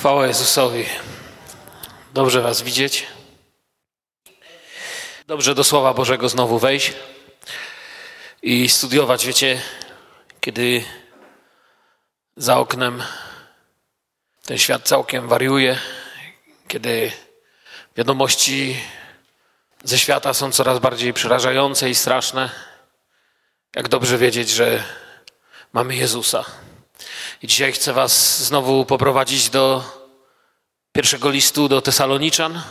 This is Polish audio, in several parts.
Chwała Jezusowi. Dobrze Was widzieć. Dobrze do Słowa Bożego znowu wejść i studiować. Wiecie, kiedy za oknem ten świat całkiem wariuje, kiedy wiadomości ze świata są coraz bardziej przerażające i straszne, jak dobrze wiedzieć, że mamy Jezusa. I dzisiaj chcę Was znowu poprowadzić do pierwszego listu do Tesaloniczan.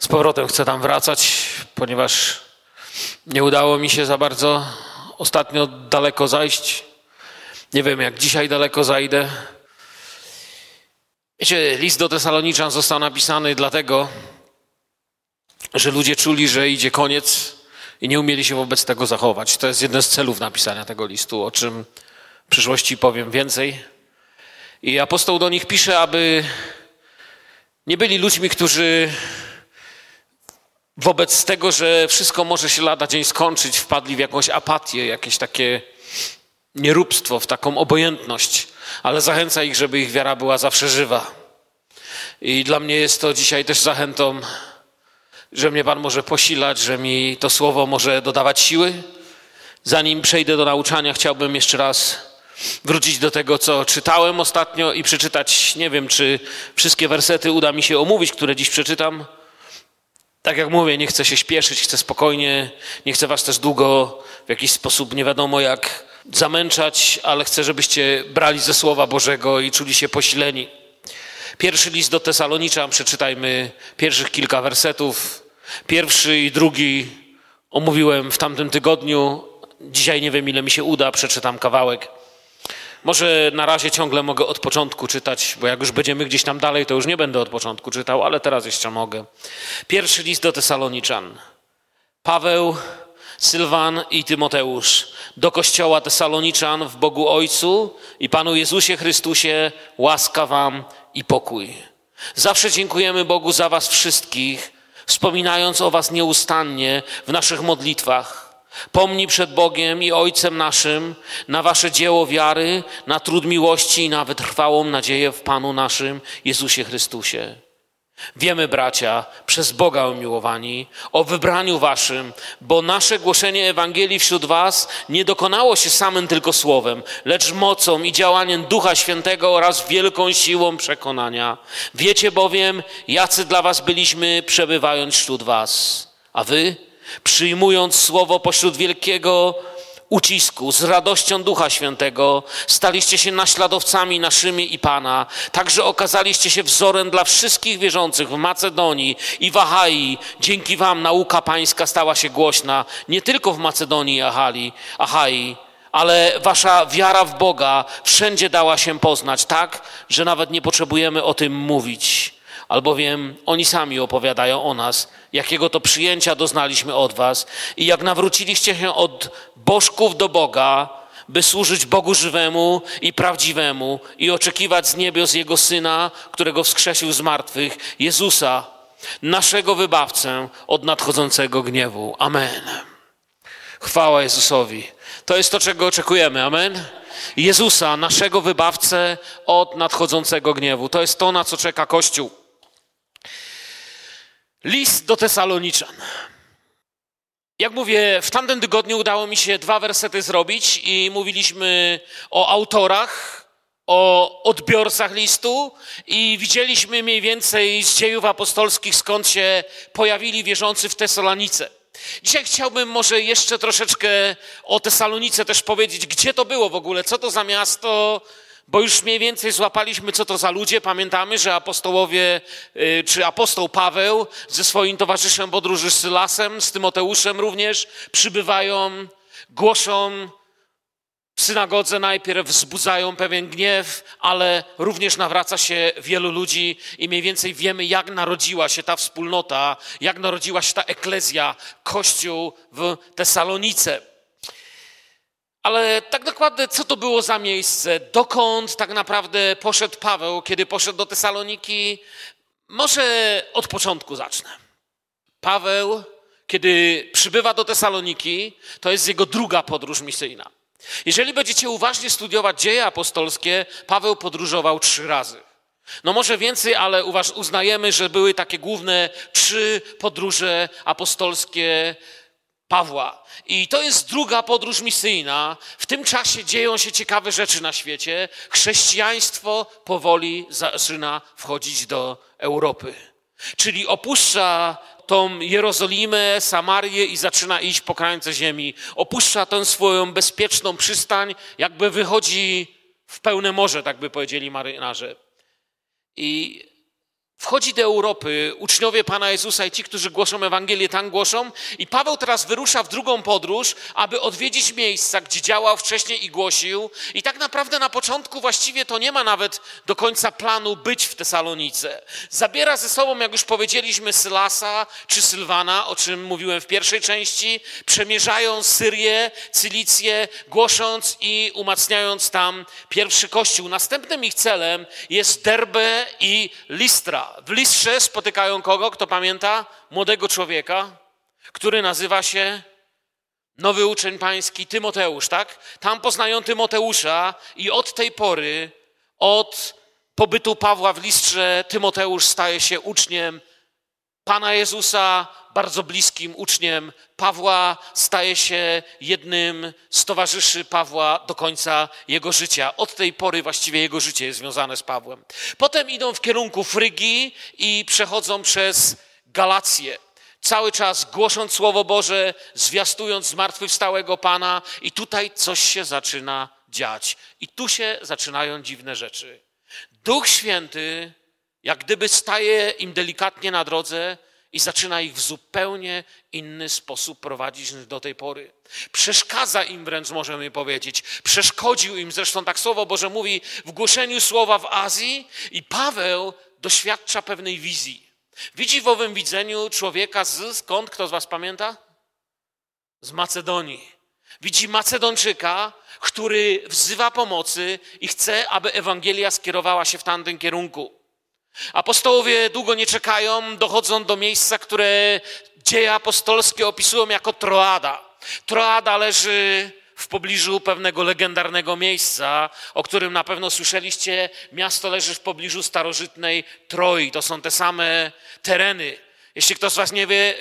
Z powrotem chcę tam wracać, ponieważ nie udało mi się za bardzo ostatnio daleko zajść. Nie wiem, jak dzisiaj daleko zajdę. Wiecie, list do Tesaloniczan został napisany dlatego, że ludzie czuli, że idzie koniec i nie umieli się wobec tego zachować. To jest jeden z celów napisania tego listu, o czym przyszłości powiem więcej. I apostoł do nich pisze, aby nie byli ludźmi, którzy wobec tego, że wszystko może się lada dzień skończyć, wpadli w jakąś apatię, jakieś takie nieróbstwo, w taką obojętność, ale zachęca ich, żeby ich wiara była zawsze żywa. I dla mnie jest to dzisiaj też zachętą, że mnie Pan może posilać, że mi to słowo może dodawać siły. Zanim przejdę do nauczania, chciałbym jeszcze raz wrócić do tego, co czytałem ostatnio i przeczytać. Nie wiem, czy wszystkie wersety uda mi się omówić, które dziś przeczytam. Tak jak mówię, nie chcę się śpieszyć, chcę spokojnie, nie chcę was też długo w jakiś sposób nie wiadomo jak zamęczać, ale chcę, żebyście brali ze Słowa Bożego i czuli się posileni. Pierwszy list do Tesaloniczan, przeczytajmy pierwszych kilka wersetów. Pierwszy i drugi omówiłem w tamtym tygodniu. Dzisiaj nie wiem, ile mi się uda, przeczytam kawałek. Może na razie ciągle mogę od początku czytać, bo jak już będziemy gdzieś tam dalej, to już nie będę od początku czytał, ale teraz jeszcze mogę. Pierwszy list do Tesaloniczan. Paweł, Sylwan i Tymoteusz do kościoła Tesaloniczan w Bogu Ojcu i Panu Jezusie Chrystusie łaska wam i pokój. Zawsze dziękujemy Bogu za was wszystkich, wspominając o was nieustannie w naszych modlitwach Pomnij przed Bogiem i Ojcem naszym na wasze dzieło wiary, na trud miłości i na wytrwałą nadzieję w Panu naszym Jezusie Chrystusie. Wiemy, bracia, przez Boga umiłowani, o wybraniu waszym, bo nasze głoszenie Ewangelii wśród was nie dokonało się samym tylko słowem, lecz mocą i działaniem Ducha Świętego oraz wielką siłą przekonania. Wiecie bowiem, jacy dla was byliśmy, przebywając wśród was. A wy? Przyjmując słowo pośród wielkiego ucisku, z radością Ducha Świętego, staliście się naśladowcami naszymi i Pana. Także okazaliście się wzorem dla wszystkich wierzących w Macedonii i w Achai. Dzięki Wam nauka Pańska stała się głośna, nie tylko w Macedonii i Achali, Achai, ale Wasza wiara w Boga wszędzie dała się poznać, tak, że nawet nie potrzebujemy o tym mówić albowiem oni sami opowiadają o nas, jakiego to przyjęcia doznaliśmy od Was i jak nawróciliście się od bożków do Boga, by służyć Bogu żywemu i prawdziwemu i oczekiwać z niebios Jego Syna, którego wskrzesił z martwych, Jezusa, naszego wybawcę od nadchodzącego gniewu. Amen. Chwała Jezusowi. To jest to, czego oczekujemy. Amen. Jezusa, naszego wybawcę od nadchodzącego gniewu. To jest to, na co czeka Kościół. List do Tesaloniczan. Jak mówię, w tamtym tygodniu udało mi się dwa wersety zrobić i mówiliśmy o autorach, o odbiorcach listu i widzieliśmy mniej więcej z dziejów apostolskich, skąd się pojawili wierzący w Tesalonice. Dzisiaj chciałbym może jeszcze troszeczkę o Tesalonice też powiedzieć, gdzie to było w ogóle, co to za miasto, bo już mniej więcej złapaliśmy, co to za ludzie. Pamiętamy, że apostołowie, y, czy apostoł Paweł ze swoim towarzyszem podróży z Sylasem, z Tymoteuszem również przybywają, głoszą w synagodze najpierw wzbudzają pewien gniew, ale również nawraca się wielu ludzi i mniej więcej wiemy, jak narodziła się ta wspólnota, jak narodziła się ta eklezja, kościół w Tesalonice. Ale tak dokładnie, co to było za miejsce? Dokąd tak naprawdę poszedł Paweł, kiedy poszedł do Tesaloniki? Może od początku zacznę. Paweł, kiedy przybywa do Tesaloniki, to jest jego druga podróż misyjna. Jeżeli będziecie uważnie studiować dzieje apostolskie, Paweł podróżował trzy razy. No może więcej, ale uważ, uznajemy, że były takie główne trzy podróże apostolskie Pawła. I to jest druga podróż misyjna. W tym czasie dzieją się ciekawe rzeczy na świecie. Chrześcijaństwo powoli zaczyna wchodzić do Europy. Czyli opuszcza tą Jerozolimę, Samarię i zaczyna iść po krańce ziemi. Opuszcza tę swoją bezpieczną przystań, jakby wychodzi w pełne morze, tak by powiedzieli marynarze. I Wchodzi do Europy uczniowie Pana Jezusa i ci, którzy głoszą Ewangelię, tam głoszą. I Paweł teraz wyrusza w drugą podróż, aby odwiedzić miejsca, gdzie działał wcześniej i głosił. I tak naprawdę na początku właściwie to nie ma nawet do końca planu być w Tesalonice. Zabiera ze sobą, jak już powiedzieliśmy, Sylasa czy Sylwana, o czym mówiłem w pierwszej części. Przemierzają Syrię, Cylicję, głosząc i umacniając tam pierwszy kościół. Następnym ich celem jest Derbe i Listra. W listrze spotykają kogo? Kto pamięta? Młodego człowieka, który nazywa się nowy uczeń pański Tymoteusz, tak? Tam poznają Tymoteusza i od tej pory, od pobytu Pawła w listrze, Tymoteusz staje się uczniem Pana Jezusa, bardzo bliskim uczniem Pawła, staje się jednym z towarzyszy Pawła do końca jego życia. Od tej pory właściwie jego życie jest związane z Pawłem. Potem idą w kierunku Frygii i przechodzą przez Galację. Cały czas głosząc Słowo Boże, zwiastując zmartwychwstałego Pana, i tutaj coś się zaczyna dziać. I tu się zaczynają dziwne rzeczy. Duch Święty, jak gdyby staje im delikatnie na drodze, i zaczyna ich w zupełnie inny sposób prowadzić niż do tej pory. Przeszkadza im wręcz, możemy powiedzieć. Przeszkodził im, zresztą tak Słowo Boże mówi, w głoszeniu słowa w Azji i Paweł doświadcza pewnej wizji. Widzi w owym widzeniu człowieka z, skąd, kto z was pamięta? Z Macedonii. Widzi Macedończyka, który wzywa pomocy i chce, aby Ewangelia skierowała się w tamtym kierunku. Apostołowie długo nie czekają, dochodzą do miejsca, które dzieje apostolskie opisują jako Troada. Troada leży w pobliżu pewnego legendarnego miejsca, o którym na pewno słyszeliście. Miasto leży w pobliżu starożytnej Troi. To są te same tereny. Jeśli ktoś z Was nie wie,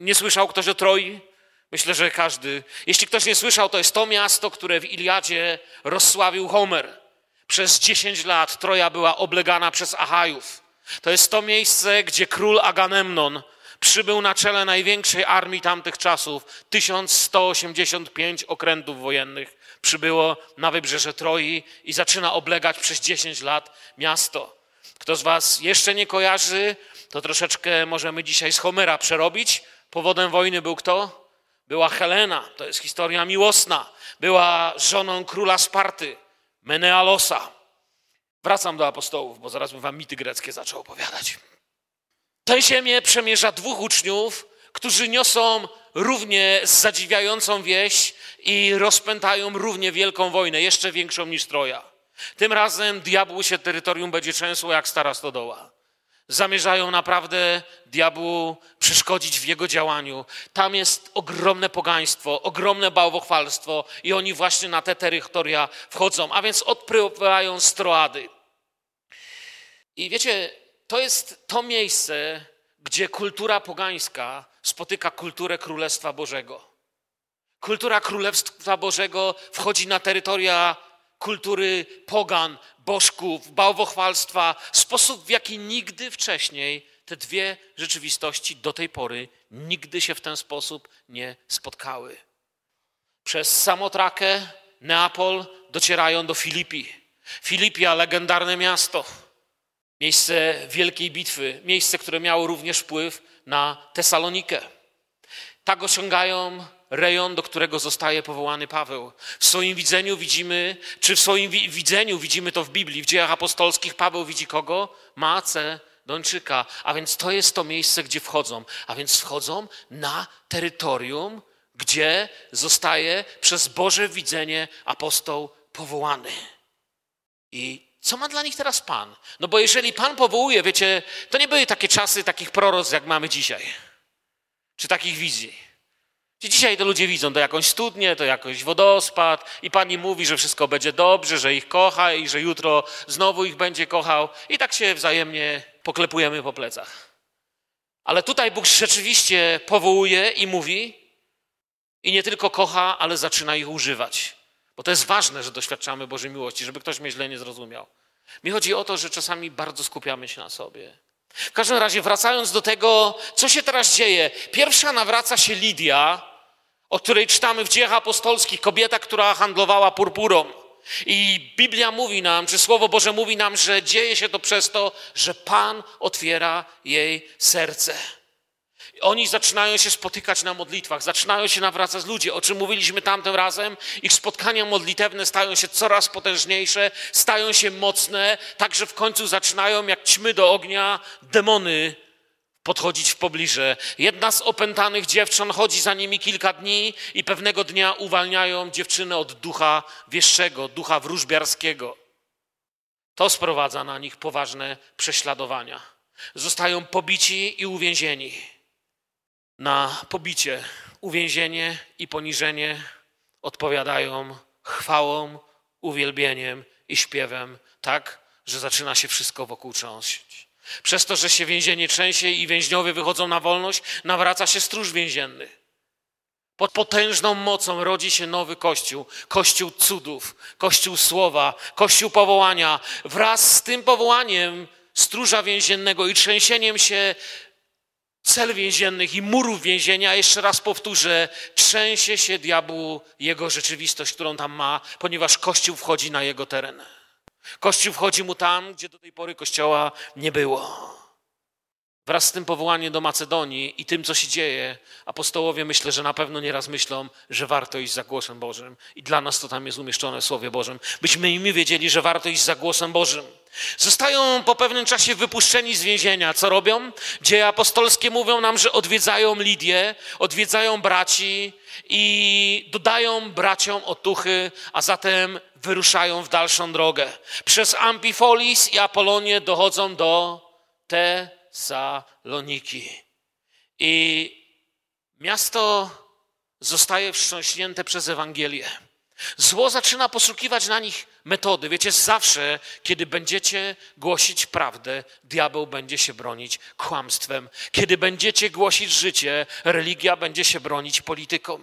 nie słyszał ktoś o Troi? Myślę, że każdy. Jeśli ktoś nie słyszał, to jest to miasto, które w Iliadzie rozsławił Homer. Przez 10 lat Troja była oblegana przez Achajów. To jest to miejsce, gdzie król Agamemnon przybył na czele największej armii tamtych czasów. 1185 okrętów wojennych przybyło na wybrzeże Troi i zaczyna oblegać przez 10 lat miasto. Kto z Was jeszcze nie kojarzy, to troszeczkę możemy dzisiaj z Homera przerobić. Powodem wojny był kto? Była Helena, to jest historia miłosna. Była żoną króla Sparty. Menealosa. Wracam do apostołów, bo zaraz bym wam mity greckie zaczął opowiadać. Tę ziemię przemierza dwóch uczniów, którzy niosą równie zadziwiającą wieść i rozpętają równie wielką wojnę, jeszcze większą niż Troja. Tym razem diabłu się terytorium będzie trzęsło jak stara stodoła zamierzają naprawdę diabłu przeszkodzić w jego działaniu. Tam jest ogromne pogaństwo, ogromne bałwochwalstwo i oni właśnie na te terytoria wchodzą, a więc odpływają z Troady. I wiecie, to jest to miejsce, gdzie kultura pogańska spotyka kulturę Królestwa Bożego. Kultura Królestwa Bożego wchodzi na terytoria kultury pogan, bożków, bałwochwalstwa, sposób, w jaki nigdy wcześniej te dwie rzeczywistości do tej pory nigdy się w ten sposób nie spotkały. Przez Samotrakę, Neapol docierają do Filipi. Filipia, legendarne miasto, miejsce wielkiej bitwy, miejsce, które miało również wpływ na Tesalonikę. Tak osiągają rejon, do którego zostaje powołany Paweł. W swoim widzeniu widzimy, czy w swoim wi widzeniu widzimy to w Biblii, w dziejach apostolskich Paweł widzi kogo? Macę, Dończyka. A więc to jest to miejsce, gdzie wchodzą. A więc wchodzą na terytorium, gdzie zostaje przez Boże widzenie apostoł powołany. I co ma dla nich teraz Pan? No bo jeżeli Pan powołuje, wiecie, to nie były takie czasy takich proroc, jak mamy dzisiaj. Czy takich wizji. Dzisiaj to ludzie widzą to jakąś studnię, to jakiś wodospad i Pani mówi, że wszystko będzie dobrze, że ich kocha i że jutro znowu ich będzie kochał i tak się wzajemnie poklepujemy po plecach. Ale tutaj Bóg rzeczywiście powołuje i mówi i nie tylko kocha, ale zaczyna ich używać. Bo to jest ważne, że doświadczamy Bożej miłości, żeby ktoś mnie źle nie zrozumiał. Mi chodzi o to, że czasami bardzo skupiamy się na sobie. W każdym razie, wracając do tego, co się teraz dzieje. Pierwsza nawraca się Lidia, o której czytamy w dziejach apostolskich, kobieta, która handlowała purpurą. I Biblia mówi nam, czy Słowo Boże mówi nam, że dzieje się to przez to, że Pan otwiera jej serce. Oni zaczynają się spotykać na modlitwach, zaczynają się nawracać ludzie, o czym mówiliśmy tamtym razem. Ich spotkania modlitewne stają się coraz potężniejsze, stają się mocne, tak że w końcu zaczynają jak ćmy do ognia demony podchodzić w pobliże. Jedna z opętanych dziewcząt chodzi za nimi kilka dni i pewnego dnia uwalniają dziewczynę od ducha wieszczego, ducha wróżbiarskiego. To sprowadza na nich poważne prześladowania. Zostają pobici i uwięzieni. Na pobicie, uwięzienie i poniżenie odpowiadają chwałą, uwielbieniem i śpiewem, tak, że zaczyna się wszystko wokół trząść. Przez to, że się więzienie trzęsie i więźniowie wychodzą na wolność, nawraca się stróż więzienny. Pod potężną mocą rodzi się nowy Kościół, Kościół cudów, Kościół słowa, Kościół powołania. Wraz z tym powołaniem stróża więziennego i trzęsieniem się cel więziennych i murów więzienia, jeszcze raz powtórzę, trzęsie się diabłu jego rzeczywistość, którą tam ma, ponieważ Kościół wchodzi na jego teren. Kościół wchodzi mu tam, gdzie do tej pory Kościoła nie było. Wraz z tym powołaniem do Macedonii i tym, co się dzieje, apostołowie myślę, że na pewno nieraz myślą, że warto iść za głosem Bożym. I dla nas to tam jest umieszczone w Słowie Bożym. Byśmy i my wiedzieli, że warto iść za głosem Bożym. Zostają po pewnym czasie wypuszczeni z więzienia. Co robią? Dzieje apostolskie mówią nam, że odwiedzają Lidię, odwiedzają braci i dodają braciom otuchy, a zatem wyruszają w dalszą drogę. Przez Ampifolis i Apolonię dochodzą do Tesaloniki. I miasto zostaje wstrząśnięte przez Ewangelię. Zło zaczyna poszukiwać na nich metody. Wiecie, zawsze, kiedy będziecie głosić prawdę, diabeł będzie się bronić kłamstwem. Kiedy będziecie głosić życie, religia będzie się bronić polityką.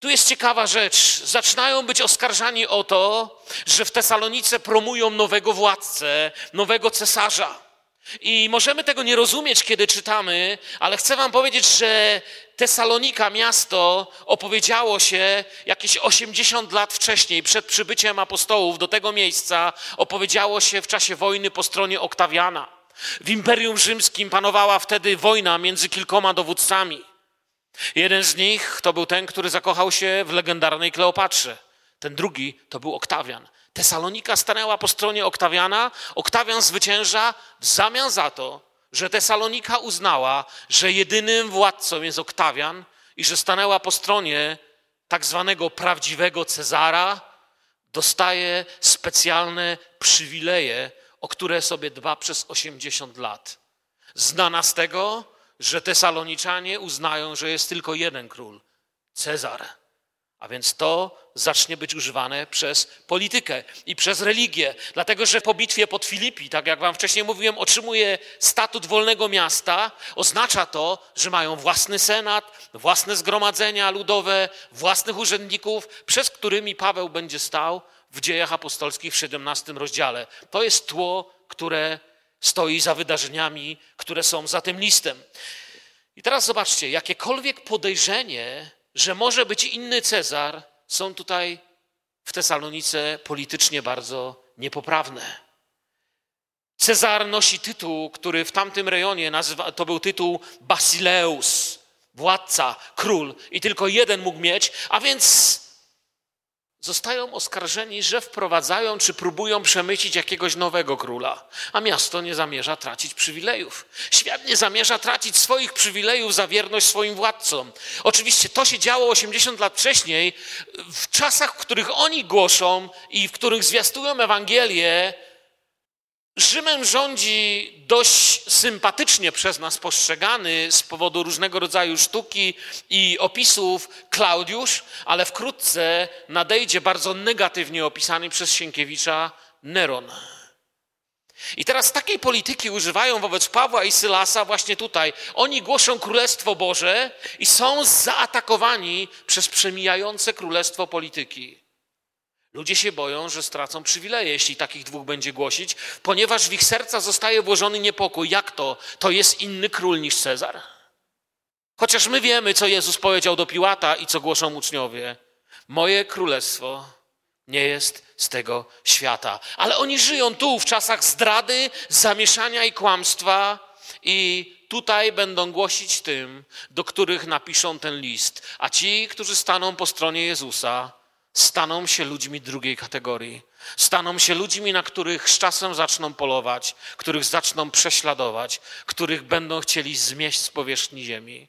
Tu jest ciekawa rzecz. Zaczynają być oskarżani o to, że w Tesalonice promują nowego władcę, nowego cesarza. I możemy tego nie rozumieć, kiedy czytamy, ale chcę Wam powiedzieć, że Tesalonika, miasto, opowiedziało się jakieś 80 lat wcześniej, przed przybyciem apostołów do tego miejsca, opowiedziało się w czasie wojny po stronie Oktawiana. W Imperium Rzymskim panowała wtedy wojna między kilkoma dowódcami. Jeden z nich to był ten, który zakochał się w legendarnej Kleopatrze. Ten drugi to był Oktawian. Tesalonika stanęła po stronie Oktawiana. Oktawian zwycięża w zamian za to, że Tesalonika uznała, że jedynym władcą jest Oktawian i że stanęła po stronie tak zwanego prawdziwego Cezara, dostaje specjalne przywileje, o które sobie dba przez 80 lat. Znana z tego, że Tesaloniczanie uznają, że jest tylko jeden król Cezar. A więc to zacznie być używane przez politykę i przez religię. Dlatego, że po bitwie pod Filipi, tak jak wam wcześniej mówiłem, otrzymuje statut wolnego miasta. Oznacza to, że mają własny senat, własne zgromadzenia ludowe, własnych urzędników, przez którymi Paweł będzie stał w dziejach apostolskich w 17 rozdziale. To jest tło, które stoi za wydarzeniami, które są za tym listem. I teraz zobaczcie, jakiekolwiek podejrzenie, że może być inny Cezar, są tutaj w Tesalonice politycznie bardzo niepoprawne. Cezar nosi tytuł, który w tamtym rejonie nazywa, to był tytuł Basileus, władca, król, i tylko jeden mógł mieć, a więc zostają oskarżeni, że wprowadzają czy próbują przemycić jakiegoś nowego króla, a miasto nie zamierza tracić przywilejów. Świat nie zamierza tracić swoich przywilejów za wierność swoim władcom. Oczywiście to się działo 80 lat wcześniej, w czasach, w których oni głoszą i w których zwiastują Ewangelię, Rzymem rządzi dość sympatycznie przez nas postrzegany z powodu różnego rodzaju sztuki i opisów Klaudiusz, ale wkrótce nadejdzie bardzo negatywnie opisany przez Sienkiewicza Neron. I teraz takiej polityki używają wobec Pawła i Sylasa właśnie tutaj. Oni głoszą Królestwo Boże i są zaatakowani przez przemijające królestwo polityki. Ludzie się boją, że stracą przywileje, jeśli takich dwóch będzie głosić, ponieważ w ich serca zostaje włożony niepokój. Jak to? To jest inny król niż Cezar? Chociaż my wiemy, co Jezus powiedział do Piłata i co głoszą uczniowie. Moje królestwo nie jest z tego świata. Ale oni żyją tu w czasach zdrady, zamieszania i kłamstwa i tutaj będą głosić tym, do których napiszą ten list. A ci, którzy staną po stronie Jezusa, staną się ludźmi drugiej kategorii. Staną się ludźmi, na których z czasem zaczną polować, których zaczną prześladować, których będą chcieli zmieść z powierzchni ziemi.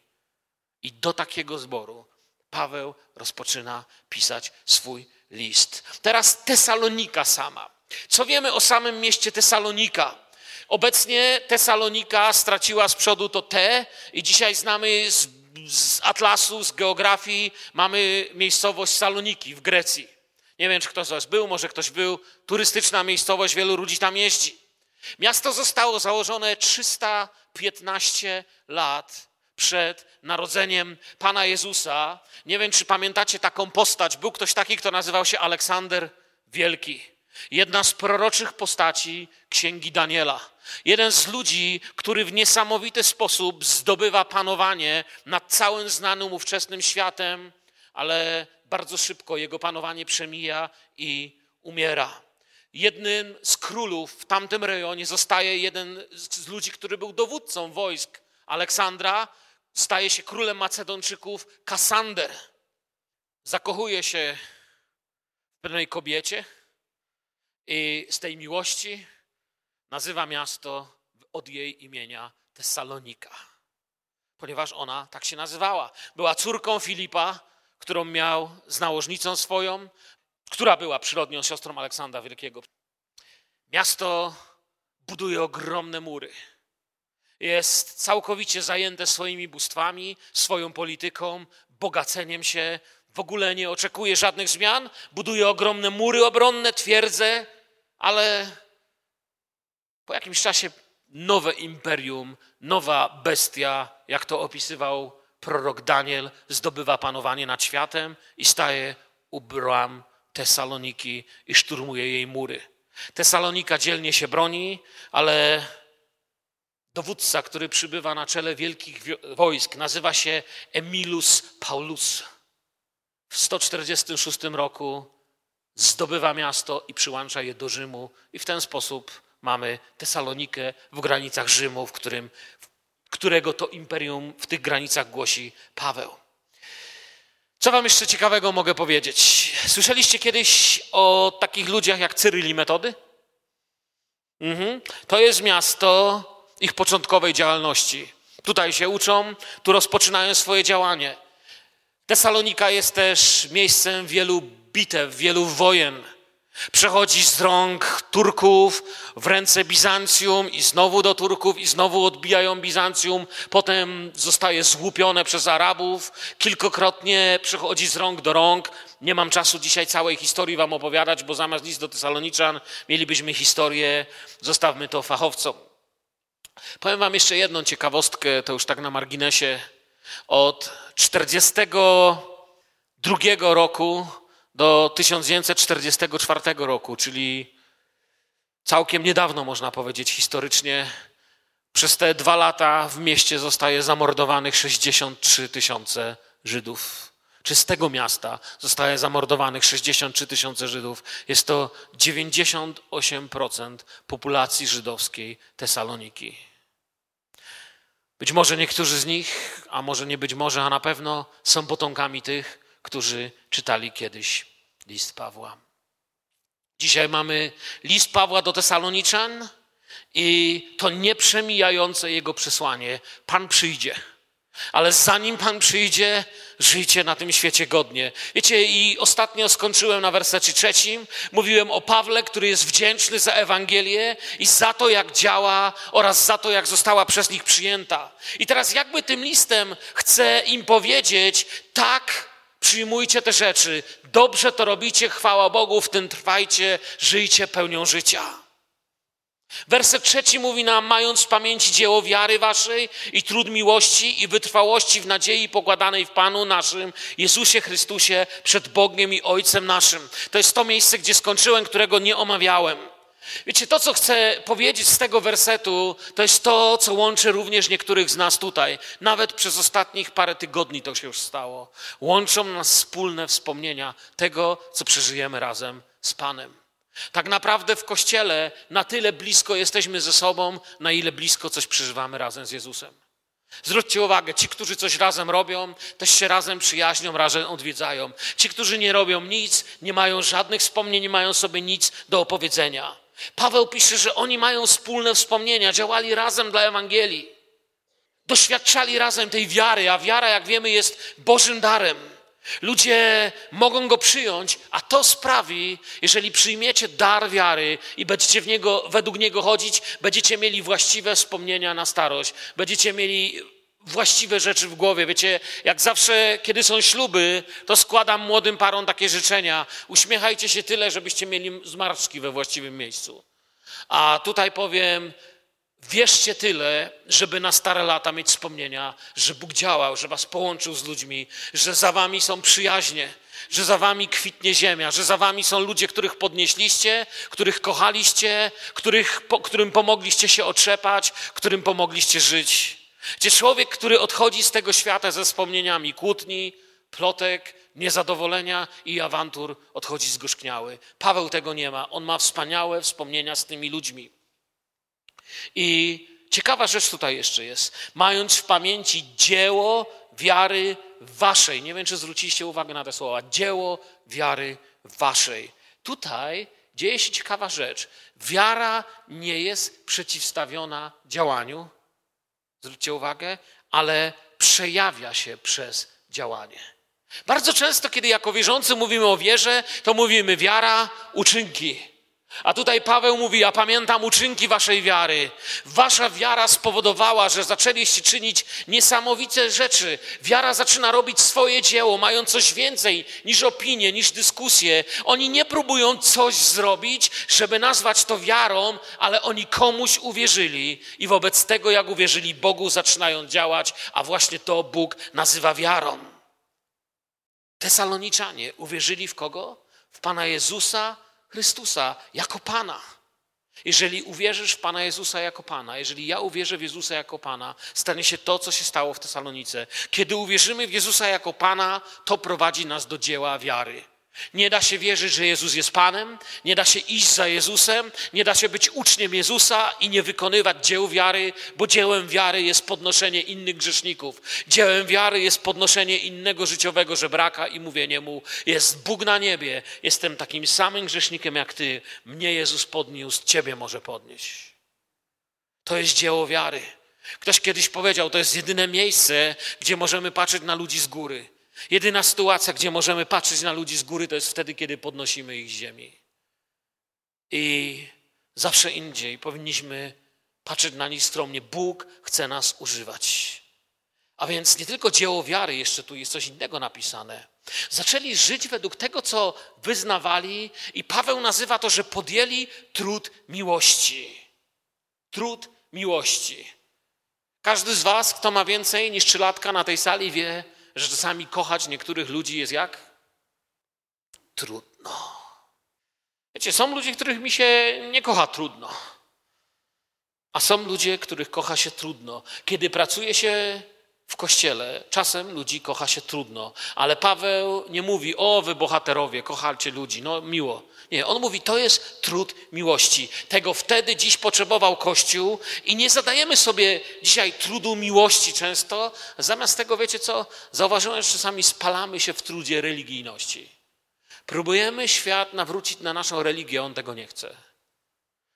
I do takiego zboru Paweł rozpoczyna pisać swój list. Teraz Tesalonika sama. Co wiemy o samym mieście Tesalonika? Obecnie Tesalonika straciła z przodu to T i dzisiaj znamy z, z atlasu, z geografii, mamy miejscowość Saloniki w Grecji. Nie wiem, czy ktoś z Was był, może ktoś był. Turystyczna miejscowość, wielu ludzi tam jeździ. Miasto zostało założone 315 lat przed narodzeniem Pana Jezusa. Nie wiem, czy pamiętacie taką postać. Był ktoś taki, kto nazywał się Aleksander Wielki. Jedna z proroczych postaci księgi Daniela. Jeden z ludzi, który w niesamowity sposób zdobywa panowanie nad całym znanym ówczesnym światem, ale bardzo szybko jego panowanie przemija i umiera. Jednym z królów w tamtym rejonie zostaje jeden z ludzi, który był dowódcą wojsk Aleksandra, staje się królem Macedończyków Kasander. Zakochuje się w pewnej kobiecie i z tej miłości nazywa miasto od jej imienia Tesalonika, ponieważ ona tak się nazywała. Była córką Filipa, którą miał z nałożnicą swoją, która była przyrodnią siostrą Aleksandra Wielkiego. Miasto buduje ogromne mury jest całkowicie zajęte swoimi bóstwami, swoją polityką, bogaceniem się, w ogóle nie oczekuje żadnych zmian, buduje ogromne mury obronne, twierdze, ale po jakimś czasie nowe imperium, nowa bestia, jak to opisywał prorok Daniel, zdobywa panowanie nad światem i staje u bram Tesaloniki i szturmuje jej mury. Tesalonika dzielnie się broni, ale dowódca, który przybywa na czele wielkich wojsk, nazywa się Emilus Paulus. W 146 roku zdobywa miasto i przyłącza je do Rzymu, i w ten sposób mamy Tesalonikę w granicach Rzymu, w którym, którego to imperium w tych granicach głosi Paweł. Co wam jeszcze ciekawego mogę powiedzieć? Słyszeliście kiedyś o takich ludziach jak Cyryl i Metody? Mhm. To jest miasto, ich początkowej działalności. Tutaj się uczą, tu rozpoczynają swoje działanie. Tesalonika jest też miejscem wielu bitew, wielu wojen. Przechodzi z rąk Turków w ręce Bizancjum i znowu do Turków i znowu odbijają Bizancjum. Potem zostaje złupione przez Arabów. Kilkokrotnie przechodzi z rąk do rąk. Nie mam czasu dzisiaj całej historii wam opowiadać, bo zamiast list do Tesaloniczan mielibyśmy historię. Zostawmy to fachowcom. Powiem Wam jeszcze jedną ciekawostkę, to już tak na marginesie. Od 1942 roku do 1944 roku, czyli całkiem niedawno można powiedzieć historycznie, przez te dwa lata w mieście zostaje zamordowanych 63 tysiące Żydów. Czy z tego miasta zostaje zamordowanych 63 tysiące Żydów? Jest to 98% populacji żydowskiej Tesaloniki. Być może niektórzy z nich, a może nie być może, a na pewno są potomkami tych, którzy czytali kiedyś list Pawła. Dzisiaj mamy list Pawła do Tesaloniczan i to nieprzemijające jego przesłanie. Pan przyjdzie. Ale zanim Pan przyjdzie, żyjcie na tym świecie godnie. Wiecie, i ostatnio skończyłem na wersecie trzecim. Mówiłem o Pawle, który jest wdzięczny za Ewangelię i za to, jak działa oraz za to, jak została przez nich przyjęta. I teraz jakby tym listem chcę im powiedzieć, tak, przyjmujcie te rzeczy, dobrze to robicie, chwała Bogu, w tym trwajcie, żyjcie pełnią życia. Werset trzeci mówi nam, mając w pamięci dzieło wiary waszej i trud miłości i wytrwałości w nadziei pokładanej w Panu naszym, Jezusie Chrystusie, przed Bogiem i Ojcem naszym. To jest to miejsce, gdzie skończyłem, którego nie omawiałem. Wiecie, to, co chcę powiedzieć z tego wersetu, to jest to, co łączy również niektórych z nas tutaj. Nawet przez ostatnich parę tygodni to się już stało. Łączą nas wspólne wspomnienia tego, co przeżyjemy razem z Panem. Tak naprawdę w kościele na tyle blisko jesteśmy ze sobą, na ile blisko coś przeżywamy razem z Jezusem. Zwróćcie uwagę, ci, którzy coś razem robią, też się razem przyjaźnią, razem odwiedzają. Ci, którzy nie robią nic, nie mają żadnych wspomnień, nie mają sobie nic do opowiedzenia. Paweł pisze, że oni mają wspólne wspomnienia, działali razem dla Ewangelii. Doświadczali razem tej wiary, a wiara, jak wiemy, jest Bożym darem. Ludzie mogą go przyjąć, a to sprawi, jeżeli przyjmiecie dar wiary i będziecie w niego, według niego chodzić, będziecie mieli właściwe wspomnienia na starość, będziecie mieli właściwe rzeczy w głowie. Wiecie, jak zawsze, kiedy są śluby, to składam młodym parom takie życzenia. Uśmiechajcie się tyle, żebyście mieli zmarszczki we właściwym miejscu. A tutaj powiem, Wierzcie tyle, żeby na stare lata mieć wspomnienia, że Bóg działał, że was połączył z ludźmi, że za wami są przyjaźnie, że za wami kwitnie ziemia, że za wami są ludzie, których podnieśliście, których kochaliście, których, po, którym pomogliście się otrzepać, którym pomogliście żyć. Gdzie człowiek, który odchodzi z tego świata ze wspomnieniami kłótni, plotek, niezadowolenia i awantur, odchodzi zgorzkniały. Paweł tego nie ma. On ma wspaniałe wspomnienia z tymi ludźmi. I ciekawa rzecz tutaj jeszcze jest. Mając w pamięci dzieło wiary waszej. Nie wiem, czy zwróciliście uwagę na te słowa. Dzieło wiary waszej. Tutaj dzieje się ciekawa rzecz. Wiara nie jest przeciwstawiona działaniu. Zwróćcie uwagę, ale przejawia się przez działanie. Bardzo często, kiedy jako wierzący mówimy o wierze, to mówimy wiara, uczynki. A tutaj Paweł mówi: Ja pamiętam uczynki waszej wiary. Wasza wiara spowodowała, że zaczęliście czynić niesamowite rzeczy. Wiara zaczyna robić swoje dzieło, mają coś więcej niż opinie, niż dyskusje. Oni nie próbują coś zrobić, żeby nazwać to wiarą, ale oni komuś uwierzyli i wobec tego, jak uwierzyli Bogu, zaczynają działać, a właśnie to Bóg nazywa wiarą. Tesaloniczanie uwierzyli w kogo? W Pana Jezusa Chrystusa jako Pana. Jeżeli uwierzysz w Pana Jezusa jako Pana, jeżeli ja uwierzę w Jezusa jako Pana, stanie się to, co się stało w Tesalonice. Kiedy uwierzymy w Jezusa jako Pana, to prowadzi nas do dzieła wiary. Nie da się wierzyć, że Jezus jest Panem, nie da się iść za Jezusem, nie da się być uczniem Jezusa i nie wykonywać dzieł wiary, bo dziełem wiary jest podnoszenie innych grzeszników. Dziełem wiary jest podnoszenie innego życiowego żebraka i mówienie mu: Jest Bóg na niebie, jestem takim samym grzesznikiem jak ty. Mnie Jezus podniósł, ciebie może podnieść. To jest dzieło wiary. Ktoś kiedyś powiedział, to jest jedyne miejsce, gdzie możemy patrzeć na ludzi z góry. Jedyna sytuacja, gdzie możemy patrzeć na ludzi z góry, to jest wtedy, kiedy podnosimy ich z ziemi. I zawsze indziej powinniśmy patrzeć na nich stromnie. Bóg chce nas używać. A więc nie tylko dzieło wiary, jeszcze tu jest coś innego napisane. Zaczęli żyć według tego, co wyznawali, i Paweł nazywa to, że podjęli trud miłości. Trud miłości. Każdy z Was, kto ma więcej niż trzylatka na tej sali, wie, że czasami kochać niektórych ludzi jest jak? Trudno. Wiecie, są ludzie, których mi się nie kocha trudno. A są ludzie, których kocha się trudno. Kiedy pracuje się w kościele, czasem ludzi kocha się trudno. Ale Paweł nie mówi, o wy bohaterowie, kochajcie ludzi, no miło. Nie, on mówi, to jest trud miłości. Tego wtedy dziś potrzebował Kościół i nie zadajemy sobie dzisiaj trudu miłości często. Zamiast tego, wiecie co, zauważyłem, że czasami spalamy się w trudzie religijności. Próbujemy świat nawrócić na naszą religię, on tego nie chce.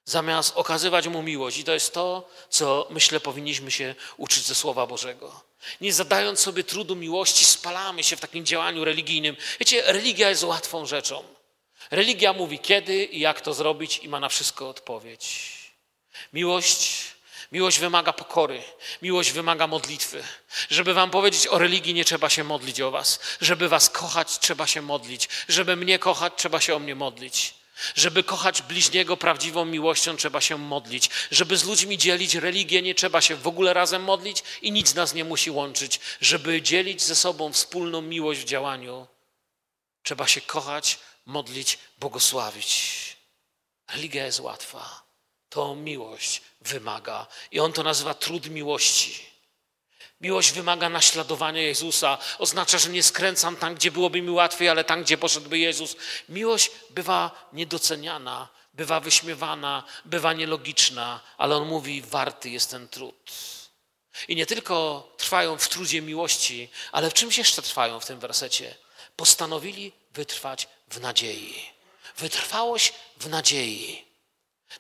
zamiast okazywać mu miłość. I to jest to, co myślę powinniśmy się uczyć ze Słowa Bożego. Nie zadając sobie trudu miłości, spalamy się w takim działaniu religijnym. Wiecie, religia jest łatwą rzeczą. Religia mówi kiedy i jak to zrobić i ma na wszystko odpowiedź. Miłość, miłość wymaga pokory, miłość wymaga modlitwy. Żeby wam powiedzieć o religii, nie trzeba się modlić o was. Żeby was kochać, trzeba się modlić. Żeby mnie kochać, trzeba się o mnie modlić. Żeby kochać bliźniego prawdziwą miłością, trzeba się modlić. Żeby z ludźmi dzielić religię, nie trzeba się w ogóle razem modlić i nic nas nie musi łączyć. Żeby dzielić ze sobą wspólną miłość w działaniu, trzeba się kochać, modlić, błogosławić. Religia jest łatwa. To miłość wymaga. I on to nazywa trud miłości. Miłość wymaga naśladowania Jezusa. Oznacza, że nie skręcam tam, gdzie byłoby mi łatwiej, ale tam, gdzie poszedłby Jezus. Miłość bywa niedoceniana, bywa wyśmiewana, bywa nielogiczna, ale on mówi: warty jest ten trud. I nie tylko trwają w trudzie miłości, ale w czymś jeszcze trwają w tym wersecie. Postanowili wytrwać w nadziei. Wytrwałość w nadziei.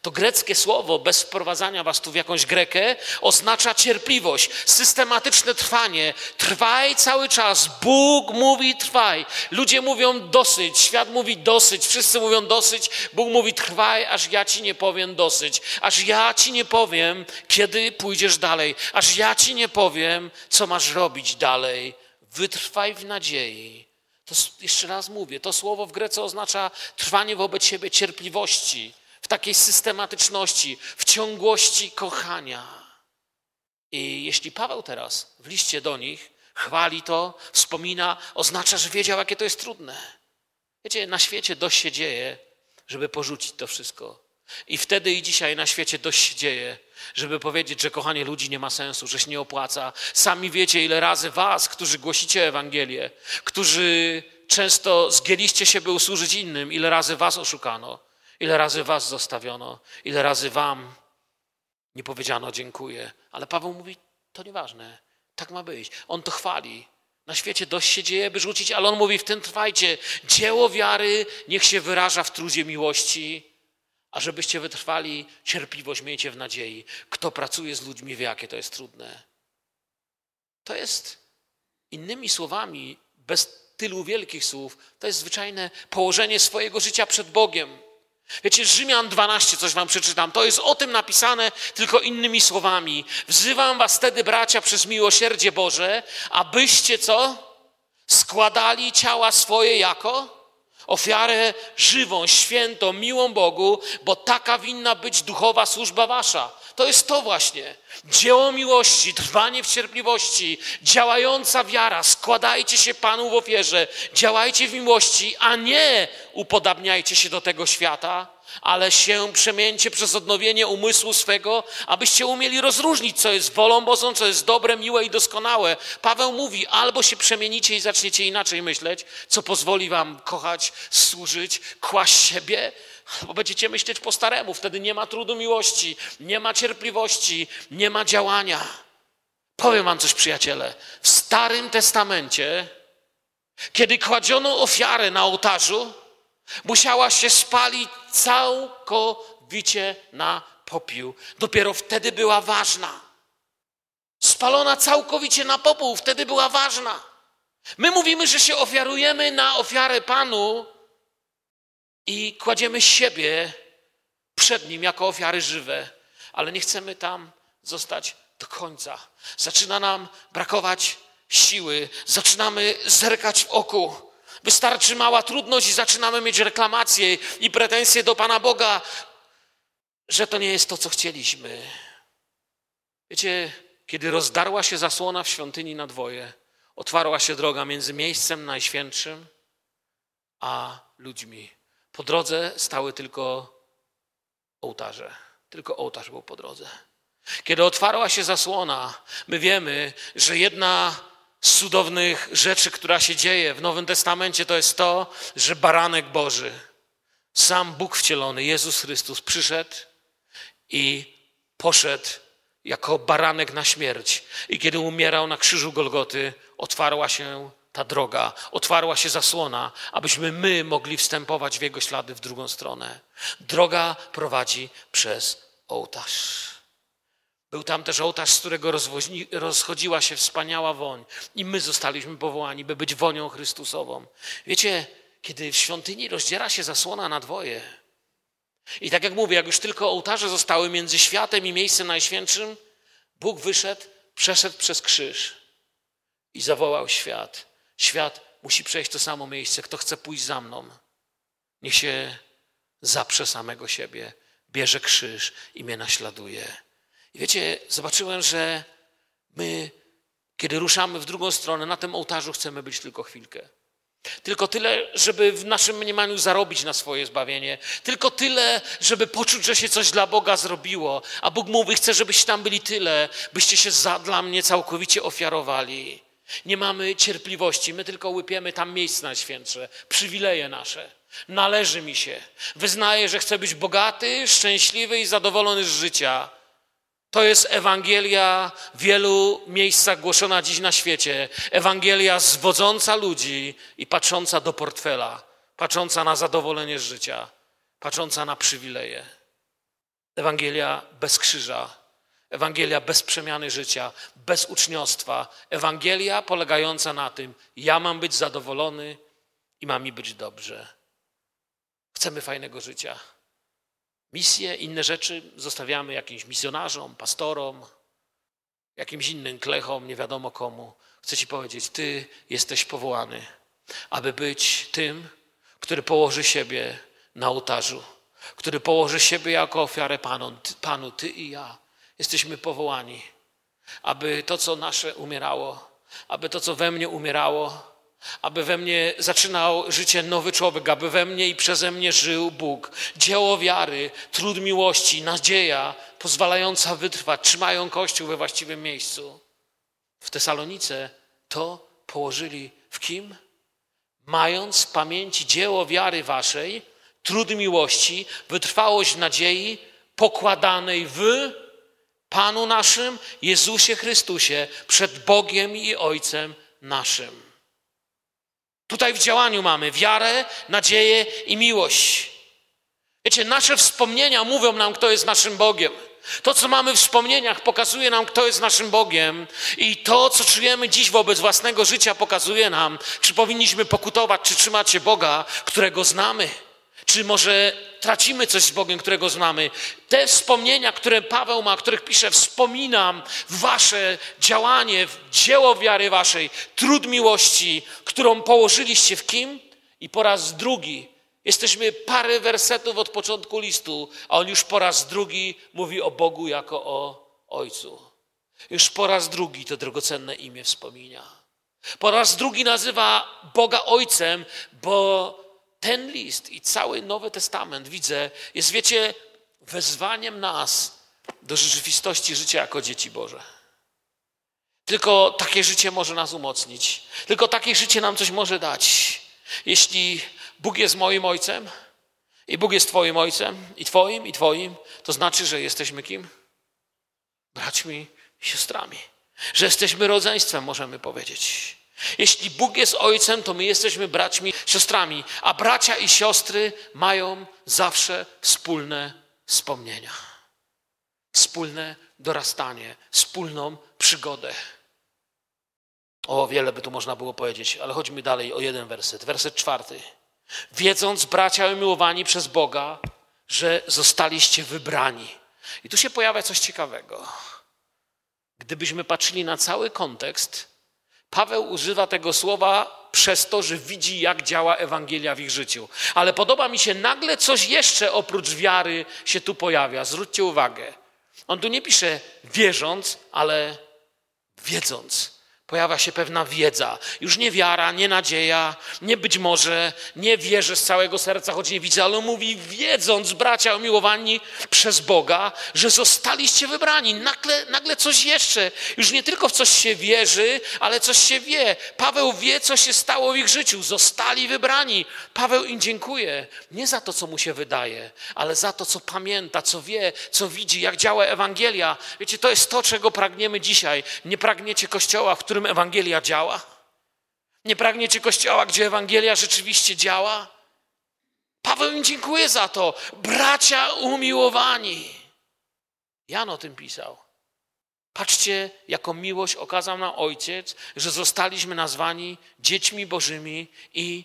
To greckie słowo, bez wprowadzania was tu w jakąś grekę, oznacza cierpliwość, systematyczne trwanie. Trwaj cały czas. Bóg mówi trwaj. Ludzie mówią dosyć, świat mówi dosyć, wszyscy mówią dosyć. Bóg mówi trwaj, aż ja ci nie powiem dosyć. Aż ja ci nie powiem, kiedy pójdziesz dalej. Aż ja ci nie powiem, co masz robić dalej. Wytrwaj w nadziei. To jeszcze raz mówię, to słowo w Grece oznacza trwanie wobec siebie cierpliwości takiej systematyczności, w ciągłości kochania. I jeśli Paweł teraz w liście do nich chwali to, wspomina, oznacza, że wiedział, jakie to jest trudne. Wiecie, na świecie dość się dzieje, żeby porzucić to wszystko. I wtedy i dzisiaj na świecie dość się dzieje, żeby powiedzieć, że kochanie ludzi nie ma sensu, że się nie opłaca. Sami wiecie, ile razy was, którzy głosicie Ewangelię, którzy często zgięliście się, by usłużyć innym, ile razy was oszukano. Ile razy was zostawiono, ile razy wam nie powiedziano dziękuję. Ale Paweł mówi, to nieważne, tak ma być. On to chwali. Na świecie dość się dzieje, by rzucić, ale on mówi, w tym trwajcie. Dzieło wiary niech się wyraża w trudzie miłości, a żebyście wytrwali, cierpliwość miejcie w nadziei. Kto pracuje z ludźmi wie, jakie to jest trudne. To jest, innymi słowami, bez tylu wielkich słów, to jest zwyczajne położenie swojego życia przed Bogiem. Wiecie, Rzymian 12, coś wam przeczytam, to jest o tym napisane tylko innymi słowami. Wzywam was wtedy, bracia, przez miłosierdzie Boże, abyście co? Składali ciała swoje jako ofiarę żywą, świętą, miłą Bogu, bo taka winna być duchowa służba wasza. To jest to właśnie. Dzieło miłości, trwanie w cierpliwości, działająca wiara. Składajcie się Panu w ofierze, działajcie w miłości, a nie upodabniajcie się do tego świata, ale się przemieńcie przez odnowienie umysłu swego, abyście umieli rozróżnić, co jest wolą Bożą, co jest dobre, miłe i doskonałe. Paweł mówi, albo się przemienicie i zaczniecie inaczej myśleć, co pozwoli wam kochać, służyć, kłaść siebie, bo będziecie myśleć po staremu, wtedy nie ma trudu miłości, nie ma cierpliwości, nie ma działania. Powiem wam coś, przyjaciele. W Starym Testamencie, kiedy kładziono ofiarę na ołtarzu, musiała się spalić całkowicie na popiół. Dopiero wtedy była ważna. Spalona całkowicie na popół, wtedy była ważna. My mówimy, że się ofiarujemy na ofiarę Panu, i kładziemy siebie przed Nim jako ofiary żywe, ale nie chcemy tam zostać do końca. Zaczyna nam brakować siły, zaczynamy zerkać w oku. Wystarczy mała trudność i zaczynamy mieć reklamacje i pretensje do Pana Boga, że to nie jest to, co chcieliśmy. Wiecie, kiedy rozdarła się zasłona w świątyni na dwoje, otwarła się droga między miejscem najświętszym a ludźmi. Po drodze stały tylko ołtarze. Tylko ołtarz był po drodze. Kiedy otwarła się zasłona, my wiemy, że jedna z cudownych rzeczy, która się dzieje w Nowym Testamencie, to jest to, że baranek Boży, sam Bóg wcielony, Jezus Chrystus, przyszedł i poszedł jako baranek na śmierć. I kiedy umierał na krzyżu Golgoty, otwarła się ta droga, otwarła się zasłona, abyśmy my mogli wstępować w Jego ślady w drugą stronę. Droga prowadzi przez ołtarz. Był tam też ołtarz, z którego rozchodziła się wspaniała woń. I my zostaliśmy powołani, by być wonią Chrystusową. Wiecie, kiedy w świątyni rozdziera się zasłona na dwoje, i tak jak mówię, jak już tylko ołtarze zostały między światem i miejscem najświętszym, Bóg wyszedł, przeszedł przez krzyż i zawołał świat. Świat musi przejść to samo miejsce. Kto chce pójść za mną, niech się zaprze samego siebie, bierze krzyż i mnie naśladuje. I wiecie, zobaczyłem, że my, kiedy ruszamy w drugą stronę, na tym ołtarzu chcemy być tylko chwilkę. Tylko tyle, żeby w naszym mniemaniu zarobić na swoje zbawienie. Tylko tyle, żeby poczuć, że się coś dla Boga zrobiło. A Bóg mówi, chce, żebyście tam byli tyle, byście się za, dla mnie całkowicie ofiarowali. Nie mamy cierpliwości, my tylko łypiemy tam miejsce najświętsze, przywileje nasze. Należy mi się. Wyznaję, że chcę być bogaty, szczęśliwy i zadowolony z życia. To jest Ewangelia w wielu miejscach głoszona dziś na świecie. Ewangelia zwodząca ludzi i patrząca do portfela, patrząca na zadowolenie z życia, patrząca na przywileje. Ewangelia bez krzyża, Ewangelia bez przemiany życia, bez uczniostwa. Ewangelia polegająca na tym, ja mam być zadowolony i mam mi być dobrze. Chcemy fajnego życia. Misje, inne rzeczy zostawiamy jakimś misjonarzom, pastorom, jakimś innym klechom, nie wiadomo komu. Chcę Ci powiedzieć, Ty jesteś powołany, aby być tym, który położy siebie na ołtarzu, który położy siebie jako ofiarę Panu, Panu, Ty i ja. Jesteśmy powołani, aby to, co nasze umierało, aby to, co we mnie umierało, aby we mnie zaczynał życie nowy człowiek, aby we mnie i przeze mnie żył Bóg. Dzieło wiary, trud miłości, nadzieja pozwalająca wytrwać, trzymają Kościół we właściwym miejscu. W Tesalonice to położyli w kim? Mając w pamięci dzieło wiary waszej, trud miłości, wytrwałość nadziei pokładanej w Panu naszym, Jezusie Chrystusie, przed Bogiem i Ojcem naszym. Tutaj w działaniu mamy wiarę, nadzieję i miłość. Wiecie, nasze wspomnienia mówią nam, kto jest naszym Bogiem. To, co mamy w wspomnieniach, pokazuje nam, kto jest naszym Bogiem, i to, co czujemy dziś wobec własnego życia, pokazuje nam, czy powinniśmy pokutować, czy trzymać się Boga, którego znamy. Czy może tracimy coś z Bogiem, którego znamy? Te wspomnienia, które Paweł ma, których pisze, wspominam wasze działanie, dzieło wiary waszej, trud miłości, którą położyliście w kim? I po raz drugi, jesteśmy parę wersetów od początku listu, a on już po raz drugi mówi o Bogu jako o Ojcu. Już po raz drugi to drogocenne imię wspomina. Po raz drugi nazywa Boga Ojcem, bo ten list i cały Nowy Testament, widzę, jest, wiecie, wezwaniem nas do rzeczywistości życia jako dzieci Boże. Tylko takie życie może nas umocnić. Tylko takie życie nam coś może dać. Jeśli Bóg jest moim ojcem i Bóg jest Twoim ojcem, i Twoim, i Twoim, to znaczy, że jesteśmy kim? Braćmi i siostrami. Że jesteśmy rodzeństwem, możemy powiedzieć. Jeśli Bóg jest ojcem, to my jesteśmy braćmi, siostrami, a bracia i siostry mają zawsze wspólne wspomnienia, wspólne dorastanie, wspólną przygodę. O, wiele by tu można było powiedzieć, ale chodźmy dalej o jeden werset. Werset czwarty. Wiedząc, bracia umiłowani przez Boga, że zostaliście wybrani. I tu się pojawia coś ciekawego. Gdybyśmy patrzyli na cały kontekst, Paweł używa tego słowa przez to, że widzi, jak działa Ewangelia w ich życiu. Ale podoba mi się, nagle coś jeszcze oprócz wiary się tu pojawia. Zwróćcie uwagę. On tu nie pisze wierząc, ale wiedząc pojawia się pewna wiedza. Już nie wiara, nie nadzieja, nie być może, nie wierzę z całego serca, choć nie widzę, ale on mówi, wiedząc, bracia umiłowani przez Boga, że zostaliście wybrani. Nagle, nagle coś jeszcze. Już nie tylko w coś się wierzy, ale coś się wie. Paweł wie, co się stało w ich życiu. Zostali wybrani. Paweł im dziękuję. Nie za to, co mu się wydaje, ale za to, co pamięta, co wie, co widzi, jak działa Ewangelia. Wiecie, to jest to, czego pragniemy dzisiaj. Nie pragniecie kościoła, w którym którym Ewangelia działa? Nie pragniecie kościoła, gdzie Ewangelia rzeczywiście działa? Paweł im dziękuję za to. Bracia umiłowani. Jan o tym pisał. Patrzcie, jaką miłość okazał nam Ojciec, że zostaliśmy nazwani dziećmi Bożymi i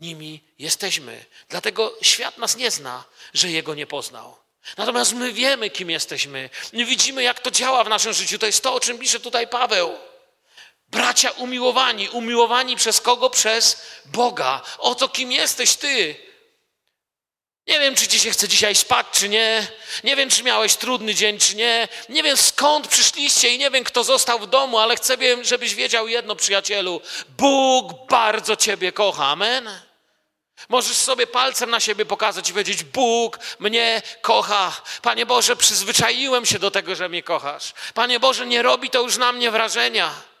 nimi jesteśmy. Dlatego świat nas nie zna, że Jego nie poznał. Natomiast my wiemy, kim jesteśmy. My widzimy, jak to działa w naszym życiu. To jest to, o czym pisze tutaj Paweł. Bracia umiłowani, umiłowani przez kogo? Przez Boga. Oto kim jesteś ty. Nie wiem, czy ci się chce dzisiaj spać, czy nie. Nie wiem, czy miałeś trudny dzień, czy nie. Nie wiem, skąd przyszliście i nie wiem, kto został w domu, ale chcę, żebyś wiedział jedno, przyjacielu. Bóg bardzo ciebie kocha. Amen. Możesz sobie palcem na siebie pokazać i powiedzieć: Bóg mnie kocha. Panie Boże, przyzwyczaiłem się do tego, że mnie kochasz. Panie Boże, nie robi to już na mnie wrażenia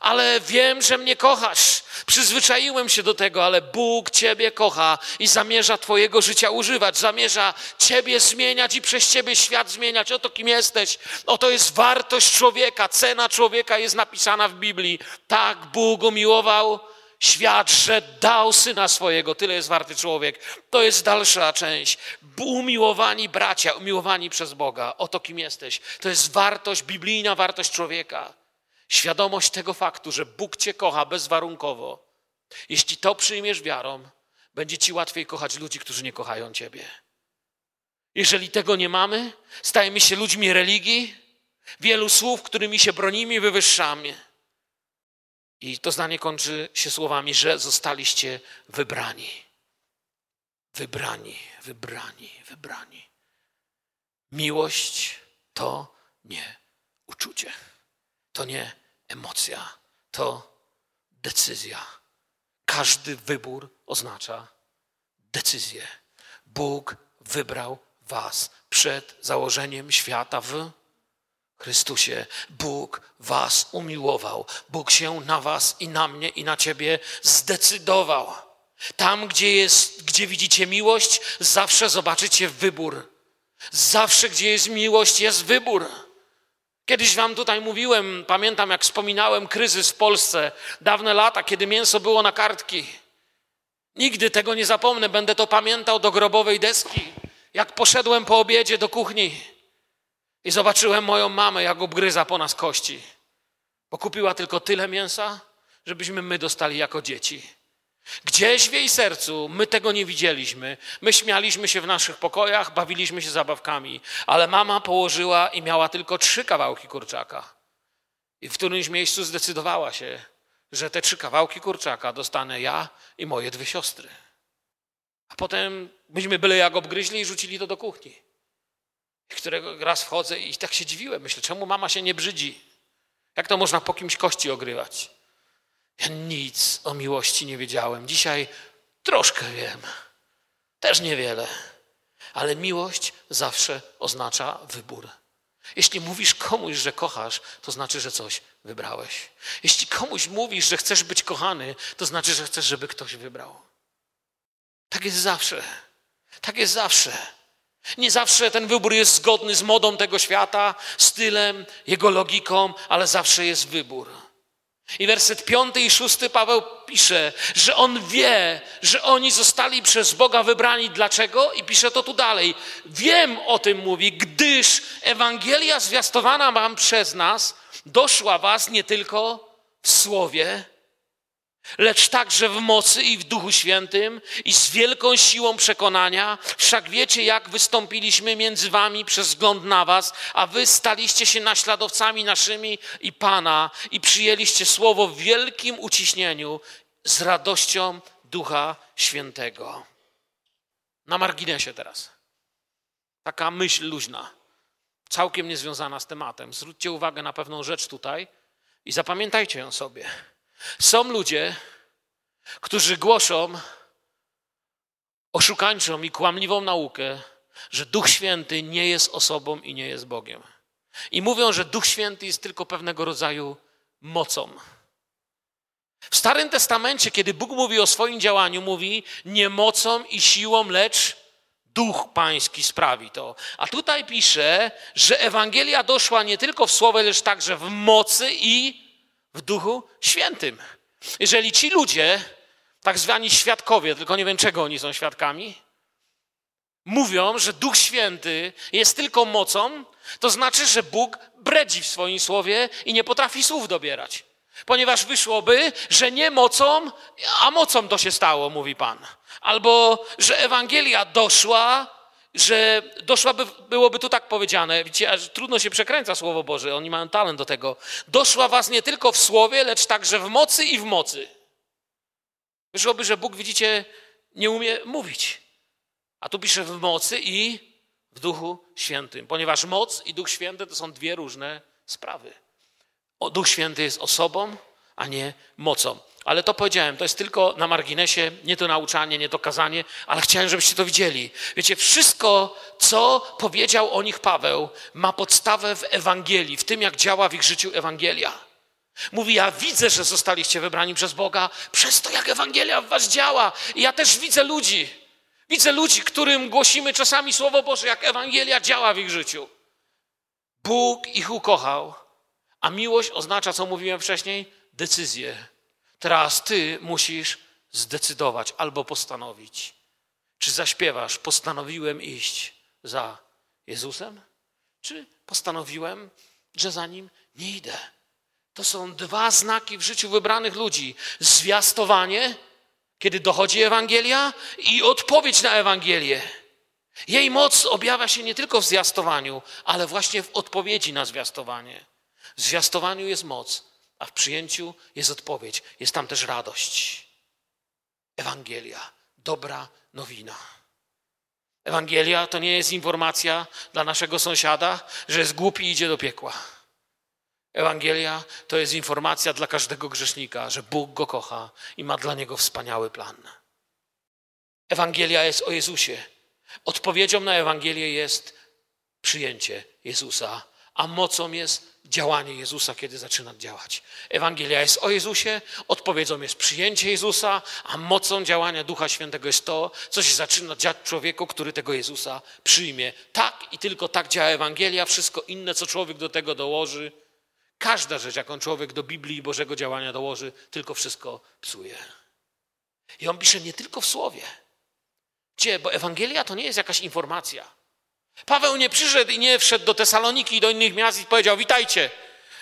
ale wiem, że mnie kochasz. Przyzwyczaiłem się do tego, ale Bóg Ciebie kocha i zamierza Twojego życia używać, zamierza Ciebie zmieniać i przez Ciebie świat zmieniać. Oto kim jesteś. Oto jest wartość człowieka, cena człowieka jest napisana w Biblii. Tak Bóg umiłował świat, że dał syna swojego. Tyle jest warty człowiek. To jest dalsza część. Umiłowani bracia, umiłowani przez Boga. Oto kim jesteś. To jest wartość, biblijna wartość człowieka. Świadomość tego faktu, że Bóg Cię kocha bezwarunkowo. Jeśli to przyjmiesz wiarą, będzie Ci łatwiej kochać ludzi, którzy nie kochają Ciebie. Jeżeli tego nie mamy, stajemy się ludźmi religii, wielu słów, którymi się bronimy i wywyższamy. I to zdanie kończy się słowami, że zostaliście wybrani. Wybrani, wybrani, wybrani. Miłość to nie uczucie. To nie emocja, to decyzja. Każdy wybór oznacza decyzję. Bóg wybrał Was przed założeniem świata w Chrystusie. Bóg Was umiłował. Bóg się na Was i na mnie i na Ciebie zdecydował. Tam, gdzie, jest, gdzie widzicie miłość, zawsze zobaczycie wybór. Zawsze, gdzie jest miłość, jest wybór. Kiedyś wam tutaj mówiłem, pamiętam jak wspominałem kryzys w Polsce, dawne lata, kiedy mięso było na kartki. Nigdy tego nie zapomnę, będę to pamiętał do grobowej deski. Jak poszedłem po obiedzie do kuchni i zobaczyłem moją mamę, jak obgryza po nas kości, bo kupiła tylko tyle mięsa, żebyśmy my dostali jako dzieci. Gdzieś w jej sercu my tego nie widzieliśmy. My śmialiśmy się w naszych pokojach, bawiliśmy się zabawkami, ale mama położyła i miała tylko trzy kawałki kurczaka. I w którymś miejscu zdecydowała się, że te trzy kawałki kurczaka dostanę ja i moje dwie siostry. A potem myśmy byle jak obgryźli i rzucili to do kuchni. Którego raz wchodzę i tak się dziwiłem. Myślę, czemu mama się nie brzydzi? Jak to można po kimś kości ogrywać? Ja nic o miłości nie wiedziałem. Dzisiaj troszkę wiem. Też niewiele. Ale miłość zawsze oznacza wybór. Jeśli mówisz komuś, że kochasz, to znaczy, że coś wybrałeś. Jeśli komuś mówisz, że chcesz być kochany, to znaczy, że chcesz, żeby ktoś wybrał. Tak jest zawsze. Tak jest zawsze. Nie zawsze ten wybór jest zgodny z modą tego świata, stylem, jego logiką, ale zawsze jest wybór. I werset piąty i szósty Paweł pisze, że on wie, że oni zostali przez Boga wybrani. Dlaczego? I pisze to tu dalej. Wiem o tym mówi, gdyż Ewangelia zwiastowana wam przez nas doszła was nie tylko w słowie, lecz także w mocy i w Duchu Świętym i z wielką siłą przekonania. Wszak wiecie, jak wystąpiliśmy między wami przez wzgląd na was, a wy staliście się naśladowcami naszymi i Pana i przyjęliście słowo w wielkim uciśnieniu z radością Ducha Świętego. Na marginesie teraz. Taka myśl luźna, całkiem niezwiązana z tematem. Zwróćcie uwagę na pewną rzecz tutaj i zapamiętajcie ją sobie. Są ludzie, którzy głoszą oszukańczą i kłamliwą naukę, że Duch Święty nie jest osobą i nie jest Bogiem. I mówią, że Duch Święty jest tylko pewnego rodzaju mocą. W Starym Testamencie, kiedy Bóg mówi o swoim działaniu, mówi nie mocą i siłą, lecz Duch Pański sprawi to. A tutaj pisze, że Ewangelia doszła nie tylko w słowie, lecz także w mocy i w Duchu Świętym. Jeżeli ci ludzie, tak zwani świadkowie, tylko nie wiem czego oni są świadkami, mówią, że Duch Święty jest tylko mocą, to znaczy, że Bóg bredzi w swoim słowie i nie potrafi słów dobierać. Ponieważ wyszłoby, że nie mocą, a mocą to się stało, mówi Pan. Albo, że Ewangelia doszła, że doszłaby, byłoby tu tak powiedziane, widzicie, aż trudno się przekręca Słowo Boże, oni mają talent do tego. Doszła was nie tylko w słowie, lecz także w mocy i w mocy. Wyszłoby, że Bóg, widzicie, nie umie mówić. A tu pisze w mocy i w Duchu Świętym, ponieważ moc i Duch Święty to są dwie różne sprawy. O, Duch Święty jest osobą, a nie mocą. Ale to powiedziałem, to jest tylko na marginesie, nie to nauczanie, nie to kazanie, ale chciałem, żebyście to widzieli. Wiecie, wszystko, co powiedział o nich Paweł, ma podstawę w Ewangelii, w tym, jak działa w ich życiu Ewangelia. Mówi, ja widzę, że zostaliście wybrani przez Boga, przez to, jak Ewangelia w was działa. I ja też widzę ludzi. Widzę ludzi, którym głosimy czasami Słowo Boże, jak Ewangelia działa w ich życiu. Bóg ich ukochał, a miłość oznacza, co mówiłem wcześniej, decyzję. Teraz ty musisz zdecydować albo postanowić. Czy zaśpiewasz, postanowiłem iść za Jezusem? Czy postanowiłem, że za nim nie idę? To są dwa znaki w życiu wybranych ludzi: zwiastowanie, kiedy dochodzi Ewangelia, i odpowiedź na Ewangelię. Jej moc objawia się nie tylko w zwiastowaniu, ale właśnie w odpowiedzi na zwiastowanie. W zwiastowaniu jest moc, a w przyjęciu jest odpowiedź. Jest tam też radość. Ewangelia, dobra nowina. Ewangelia to nie jest informacja dla naszego sąsiada, że jest głupi i idzie do piekła. Ewangelia to jest informacja dla każdego grzesznika, że Bóg go kocha i ma dla niego wspaniały plan. Ewangelia jest o Jezusie. Odpowiedzią na Ewangelię jest przyjęcie Jezusa, a mocą jest działanie Jezusa, kiedy zaczyna działać. Ewangelia jest o Jezusie, odpowiedzią jest przyjęcie Jezusa, a mocą działania Ducha Świętego jest to, co się zaczyna dziać człowieku, który tego Jezusa przyjmie. Tak i tylko tak działa Ewangelia, wszystko inne, co człowiek do tego dołoży, każda rzecz, jaką człowiek do Biblii i Bożego działania dołoży, tylko wszystko psuje. I on pisze nie tylko w słowie. Gdzie? Bo Ewangelia to nie jest jakaś informacja. Paweł nie przyszedł i nie wszedł do Tesaloniki i do innych miast i powiedział: Witajcie,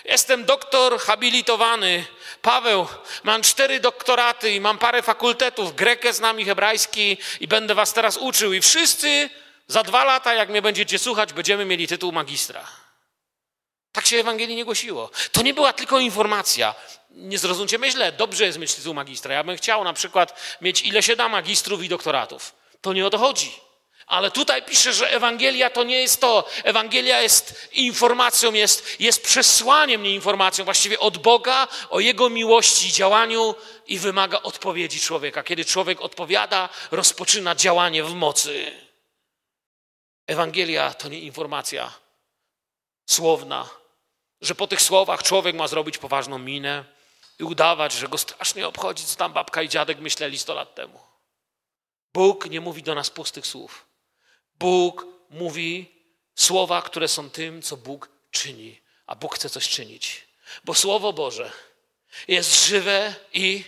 jestem doktor habilitowany. Paweł, mam cztery doktoraty i mam parę fakultetów, grekę znam i hebrajski i będę was teraz uczył. I wszyscy za dwa lata, jak mnie będziecie słuchać, będziemy mieli tytuł magistra. Tak się Ewangelii nie głosiło. To nie była tylko informacja. Nie zrozumcie mnie źle, dobrze jest mieć tytuł magistra. Ja bym chciał na przykład mieć ile się da magistrów i doktoratów. To nie o to chodzi. Ale tutaj pisze, że Ewangelia to nie jest to. Ewangelia jest informacją, jest, jest przesłaniem, nie informacją, właściwie od Boga o Jego miłości działaniu i wymaga odpowiedzi człowieka. Kiedy człowiek odpowiada, rozpoczyna działanie w mocy. Ewangelia to nie informacja słowna, że po tych słowach człowiek ma zrobić poważną minę i udawać, że go strasznie obchodzi, co tam babka i dziadek myśleli 100 lat temu. Bóg nie mówi do nas pustych słów. Bóg mówi słowa, które są tym, co Bóg czyni, a Bóg chce coś czynić. Bo Słowo Boże jest żywe i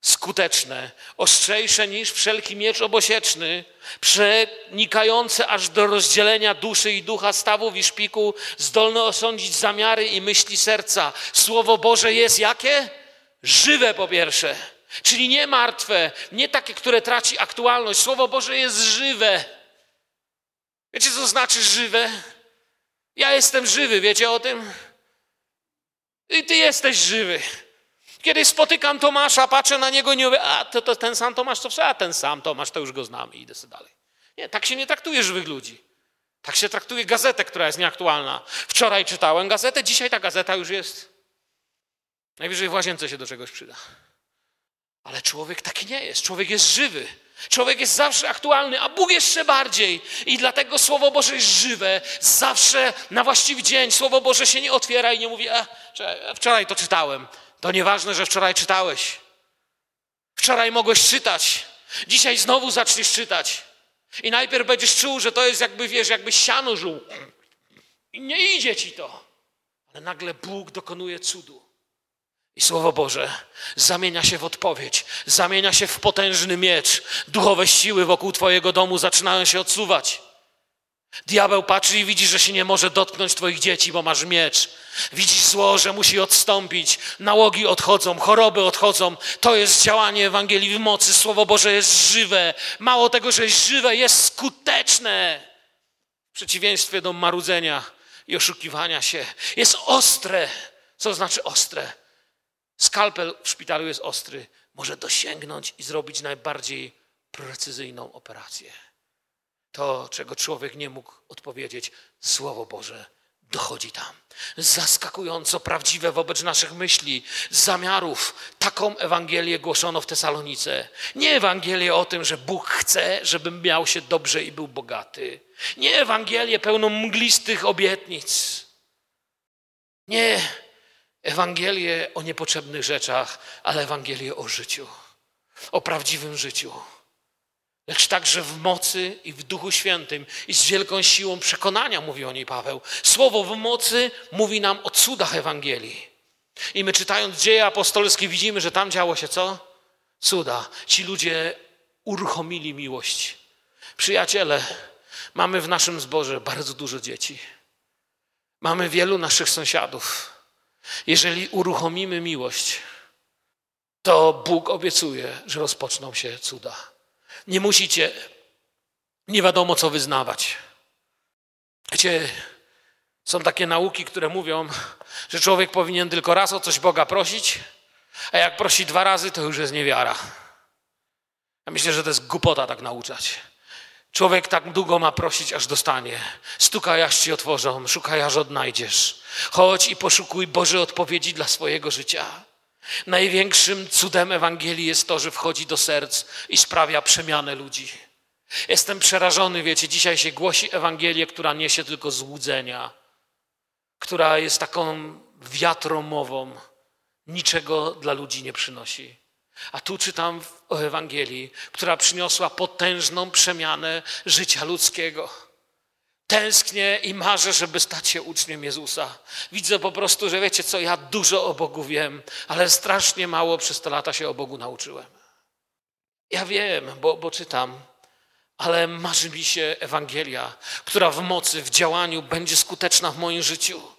skuteczne, ostrzejsze niż wszelki miecz obosieczny, przenikające aż do rozdzielenia duszy i ducha, stawów i szpiku, zdolne osądzić zamiary i myśli serca. Słowo Boże jest jakie? Żywe po pierwsze, czyli nie martwe, nie takie, które traci aktualność. Słowo Boże jest żywe. Wiecie, co znaczy żywe? Ja jestem żywy, wiecie o tym? I ty jesteś żywy. Kiedy spotykam Tomasza, patrzę na niego i nie mówię, a to, to ten sam Tomasz, to a ten sam Tomasz, to już go znamy idę sobie dalej. Nie, tak się nie traktuje żywych ludzi. Tak się traktuje gazetę, która jest nieaktualna. Wczoraj czytałem gazetę, dzisiaj ta gazeta już jest. Najwyżej w łazience się do czegoś przyda. Ale człowiek taki nie jest. Człowiek jest żywy. Człowiek jest zawsze aktualny, a Bóg jeszcze bardziej. I dlatego Słowo Boże jest żywe, zawsze na właściwy dzień. Słowo Boże się nie otwiera i nie mówi, a, wczoraj to czytałem. To nieważne, że wczoraj czytałeś. Wczoraj mogłeś czytać. Dzisiaj znowu zaczniesz czytać. I najpierw będziesz czuł, że to jest jakby, wiesz, jakby siano żół. I nie idzie ci to. Ale nagle Bóg dokonuje cudu. I Słowo Boże zamienia się w odpowiedź, zamienia się w potężny miecz. Duchowe siły wokół Twojego domu zaczynają się odsuwać. Diabeł patrzy i widzi, że się nie może dotknąć Twoich dzieci, bo masz miecz. Widzi zło, że musi odstąpić. Nałogi odchodzą, choroby odchodzą. To jest działanie Ewangelii w mocy. Słowo Boże jest żywe. Mało tego, że jest żywe, jest skuteczne. W przeciwieństwie do marudzenia i oszukiwania się. Jest ostre. Co znaczy ostre? Skalpel w szpitalu jest ostry. Może dosięgnąć i zrobić najbardziej precyzyjną operację. To, czego człowiek nie mógł odpowiedzieć, Słowo Boże dochodzi tam. Zaskakująco prawdziwe wobec naszych myśli, zamiarów. Taką Ewangelię głoszono w Tesalonice. Nie Ewangelię o tym, że Bóg chce, żebym miał się dobrze i był bogaty. Nie Ewangelię pełną mglistych obietnic. Nie Ewangelię o niepotrzebnych rzeczach, ale Ewangelię o życiu. O prawdziwym życiu lecz także w mocy i w Duchu Świętym i z wielką siłą przekonania, mówi o niej Paweł. Słowo w mocy mówi nam o cudach Ewangelii. I my czytając dzieje apostolskie widzimy, że tam działo się co? Cuda. Ci ludzie uruchomili miłość. Przyjaciele, mamy w naszym zborze bardzo dużo dzieci. Mamy wielu naszych sąsiadów. Jeżeli uruchomimy miłość, to Bóg obiecuje, że rozpoczną się cuda. Nie musicie nie wiadomo co wyznawać. Wiecie, są takie nauki, które mówią, że człowiek powinien tylko raz o coś Boga prosić, a jak prosi dwa razy, to już jest niewiara. Ja myślę, że to jest głupota tak nauczać. Człowiek tak długo ma prosić, aż dostanie. Stukaj, aż ci otworzą, szukaj, aż odnajdziesz. Chodź i poszukuj Boże odpowiedzi dla swojego życia. Największym cudem Ewangelii jest to, że wchodzi do serc i sprawia przemianę ludzi. Jestem przerażony, wiecie, dzisiaj się głosi Ewangelię, która niesie tylko złudzenia, która jest taką wiatromową, niczego dla ludzi nie przynosi. A tu czytam o Ewangelii, która przyniosła potężną przemianę życia ludzkiego. Tęsknię i marzę, żeby stać się uczniem Jezusa. Widzę po prostu, że wiecie co, ja dużo o Bogu wiem, ale strasznie mało przez te lata się o Bogu nauczyłem. Ja wiem, bo, bo czytam, ale marzy mi się Ewangelia, która w mocy, w działaniu będzie skuteczna w moim życiu.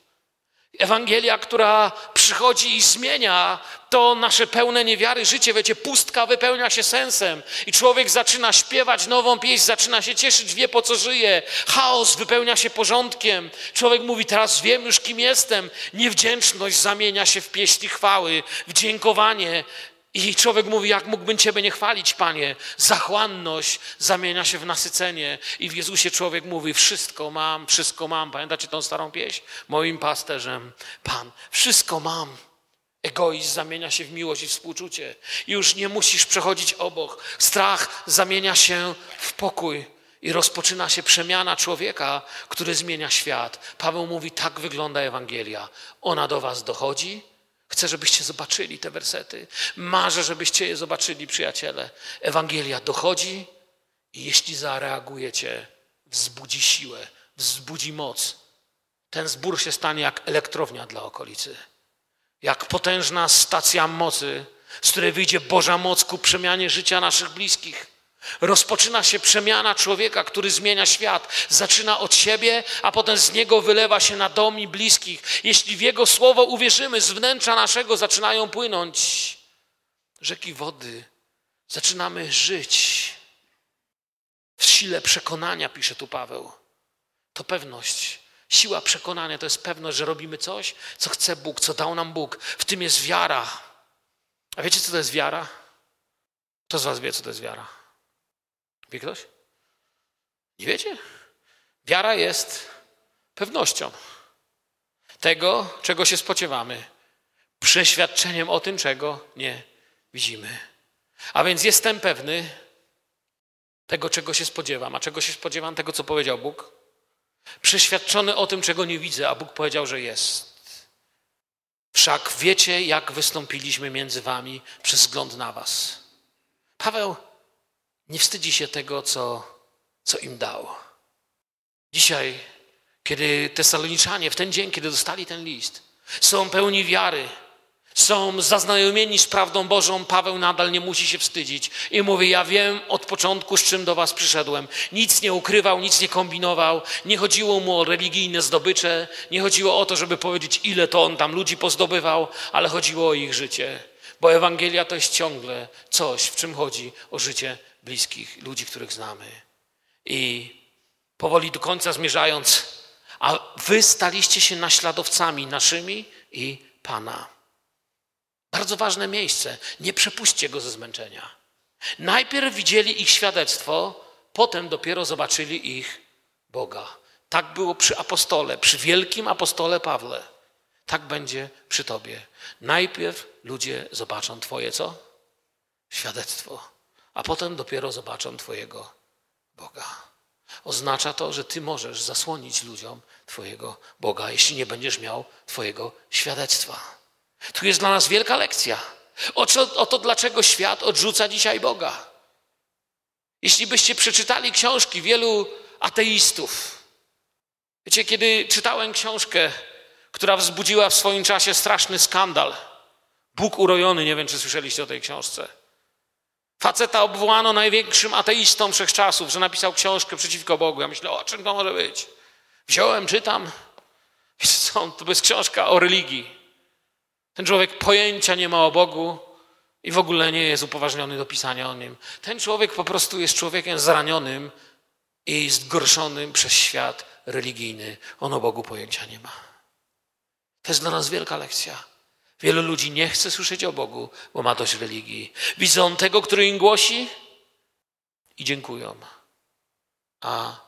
Ewangelia, która przychodzi i zmienia to nasze pełne niewiary życie. Wiecie, pustka wypełnia się sensem i człowiek zaczyna śpiewać nową pieśń, zaczyna się cieszyć, wie po co żyje. Chaos wypełnia się porządkiem. Człowiek mówi, teraz wiem już kim jestem. Niewdzięczność zamienia się w pieśni chwały, w dziękowanie. I człowiek mówi, jak mógłbym Ciebie nie chwalić, Panie? Zachłanność zamienia się w nasycenie. I w Jezusie człowiek mówi, wszystko mam, wszystko mam. Pamiętacie tą starą pieśń? Moim pasterzem, Pan, wszystko mam. Egoizm zamienia się w miłość i współczucie. Już nie musisz przechodzić obok. Strach zamienia się w pokój. I rozpoczyna się przemiana człowieka, który zmienia świat. Paweł mówi, tak wygląda Ewangelia. Ona do was dochodzi, Chcę, żebyście zobaczyli te wersety. Marzę, żebyście je zobaczyli, przyjaciele. Ewangelia dochodzi i jeśli zareagujecie, wzbudzi siłę, wzbudzi moc. Ten zbór się stanie jak elektrownia dla okolicy, jak potężna stacja mocy, z której wyjdzie Boża moc ku przemianie życia naszych bliskich. Rozpoczyna się przemiana człowieka, który zmienia świat. Zaczyna od siebie, a potem z niego wylewa się na dom i bliskich. Jeśli w jego słowo uwierzymy, z wnętrza naszego zaczynają płynąć rzeki wody. Zaczynamy żyć w sile przekonania, pisze tu Paweł. To pewność. Siła przekonania to jest pewność, że robimy coś, co chce Bóg, co dał nam Bóg. W tym jest wiara. A wiecie, co to jest wiara? Kto z Was wie, co to jest wiara? Wie ktoś? Nie wiecie? Wiara jest pewnością tego, czego się spodziewamy, przeświadczeniem o tym, czego nie widzimy. A więc jestem pewny tego, czego się spodziewam. A czego się spodziewam? Tego, co powiedział Bóg. Przeświadczony o tym, czego nie widzę, a Bóg powiedział, że jest. Wszak wiecie, jak wystąpiliśmy między wami przez wzgląd na was. Paweł nie wstydzi się tego, co, co im dał. Dzisiaj, kiedy Tesaloniczanie, w ten dzień, kiedy dostali ten list, są pełni wiary, są zaznajomieni z prawdą Bożą, Paweł nadal nie musi się wstydzić i mówi: Ja wiem od początku, z czym do Was przyszedłem. Nic nie ukrywał, nic nie kombinował, nie chodziło mu o religijne zdobycze, nie chodziło o to, żeby powiedzieć, ile to on tam ludzi pozdobywał, ale chodziło o ich życie. Bo Ewangelia to jest ciągle coś, w czym chodzi o życie bliskich, ludzi, których znamy. I powoli do końca zmierzając, a wy staliście się naśladowcami naszymi i Pana. Bardzo ważne miejsce. Nie przepuśćcie go ze zmęczenia. Najpierw widzieli ich świadectwo, potem dopiero zobaczyli ich Boga. Tak było przy apostole, przy wielkim apostole Pawle. Tak będzie przy tobie. Najpierw ludzie zobaczą twoje co? Świadectwo, a potem dopiero zobaczą twojego Boga. Oznacza to, że ty możesz zasłonić ludziom twojego Boga, jeśli nie będziesz miał twojego świadectwa. Tu jest dla nas wielka lekcja. O to, dlaczego świat odrzuca dzisiaj Boga. Jeśli byście przeczytali książki wielu ateistów, wiecie, kiedy czytałem książkę, która wzbudziła w swoim czasie straszny skandal, Bóg urojony, nie wiem, czy słyszeliście o tej książce. Faceta obwołano największym ateistą wszechczasów, że napisał książkę przeciwko Bogu. Ja myślę, o czym to może być? Wziąłem, czytam. Wiecie co, to jest książka o religii. Ten człowiek pojęcia nie ma o Bogu i w ogóle nie jest upoważniony do pisania o nim. Ten człowiek po prostu jest człowiekiem zranionym i zgorszonym przez świat religijny. On o Bogu pojęcia nie ma. To jest dla nas wielka lekcja. Wielu ludzi nie chce słyszeć o Bogu, bo ma dość religii. Widzą tego, który im głosi i dziękują. A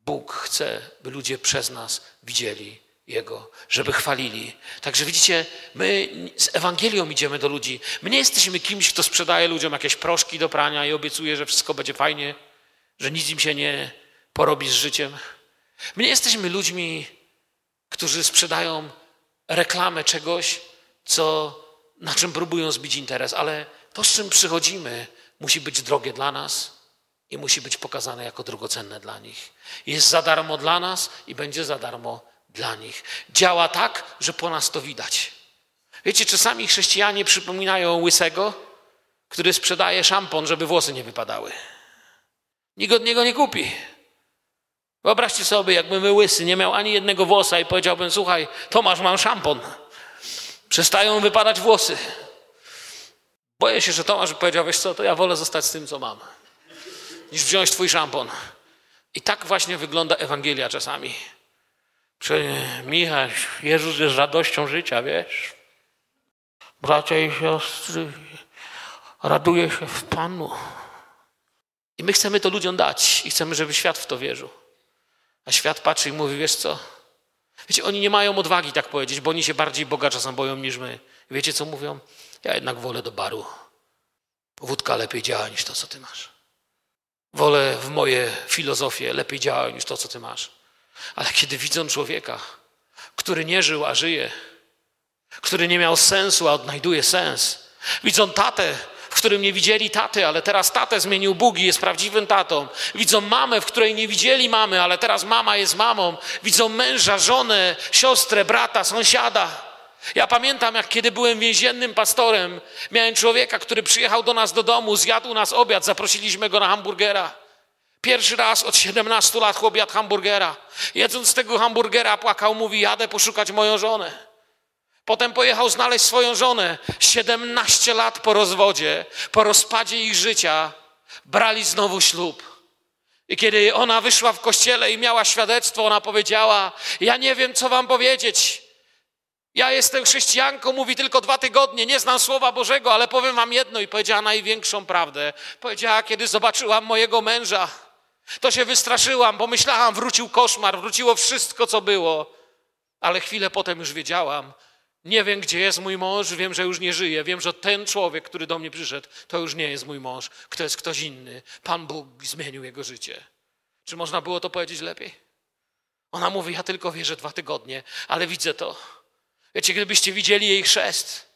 Bóg chce, by ludzie przez nas widzieli jego, żeby chwalili. Także widzicie, my z Ewangelią idziemy do ludzi. My nie jesteśmy kimś, kto sprzedaje ludziom jakieś proszki do prania i obiecuje, że wszystko będzie fajnie, że nic im się nie porobi z życiem. My nie jesteśmy ludźmi, którzy sprzedają reklamę czegoś, co, na czym próbują zbić interes, ale to, z czym przychodzimy, musi być drogie dla nas i musi być pokazane jako drogocenne dla nich. Jest za darmo dla nas i będzie za darmo dla nich. Działa tak, że po nas to widać. Wiecie, czasami chrześcijanie przypominają łysego, który sprzedaje szampon, żeby włosy nie wypadały. Nikt od niego nie kupi. Wyobraźcie sobie, jakbym my łysy nie miał ani jednego włosa i powiedziałbym, słuchaj, Tomasz, mam szampon. Przestają wypadać włosy. Boję się, że Tomasz powiedział, wiesz co, to ja wolę zostać z tym, co mam, niż wziąć twój szampon. I tak właśnie wygląda Ewangelia czasami. Michał, Jezus jest radością życia, wiesz. Bracia i siostry, raduje się w Panu. I my chcemy to ludziom dać i chcemy, żeby świat w to wierzył. A świat patrzy i mówi, wiesz co? Wiecie, oni nie mają odwagi tak powiedzieć, bo oni się bardziej Boga czasem boją niż my. Wiecie, co mówią? Ja jednak wolę do baru. Wódka lepiej działa niż to, co ty masz. Wolę w moje filozofie lepiej działa niż to, co ty masz. Ale kiedy widzą człowieka, który nie żył, a żyje, który nie miał sensu, a odnajduje sens, widzą tatę, w którym nie widzieli taty, ale teraz tatę zmienił Bóg i jest prawdziwym tatą. Widzą mamę, w której nie widzieli mamy, ale teraz mama jest mamą. Widzą męża, żonę, siostrę, brata, sąsiada. Ja pamiętam, jak kiedy byłem więziennym pastorem, miałem człowieka, który przyjechał do nas do domu, zjadł nas obiad, zaprosiliśmy go na hamburgera. Pierwszy raz od 17 lat chłop jadł hamburgera. Jedząc tego hamburgera płakał, mówi, jadę poszukać moją żonę. Potem pojechał znaleźć swoją żonę. 17 lat po rozwodzie, po rozpadzie ich życia, brali znowu ślub. I kiedy ona wyszła w kościele i miała świadectwo, ona powiedziała: Ja nie wiem, co wam powiedzieć. Ja jestem chrześcijanką, mówi tylko dwa tygodnie, nie znam Słowa Bożego, ale powiem wam jedno i powiedziała największą prawdę. Powiedziała, kiedy zobaczyłam mojego męża, to się wystraszyłam, bo myślałam, wrócił koszmar, wróciło wszystko, co było. Ale chwilę potem już wiedziałam, nie wiem, gdzie jest mój mąż, wiem, że już nie żyje. Wiem, że ten człowiek, który do mnie przyszedł, to już nie jest mój mąż, to jest ktoś inny. Pan Bóg zmienił jego życie. Czy można było to powiedzieć lepiej? Ona mówi, ja tylko wierzę dwa tygodnie, ale widzę to. Wiecie, gdybyście widzieli jej chrzest,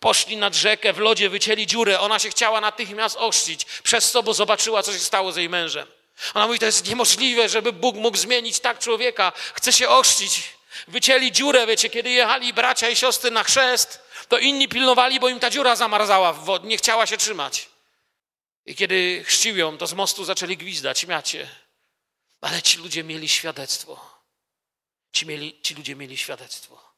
poszli nad rzekę, w lodzie wycięli dziurę, ona się chciała natychmiast ochrzcić, przez co, bo zobaczyła, co się stało z jej mężem. Ona mówi, to jest niemożliwe, żeby Bóg mógł zmienić tak człowieka. Chce się ochrzcić. Wycięli dziurę, wiecie, kiedy jechali bracia i siostry na chrzest, to inni pilnowali, bo im ta dziura zamarzała w wodzie, nie chciała się trzymać. I kiedy chrzcił ją, to z mostu zaczęli gwizdać, śmiać się. Ale ci ludzie mieli świadectwo. Ci, mieli, ci ludzie mieli świadectwo.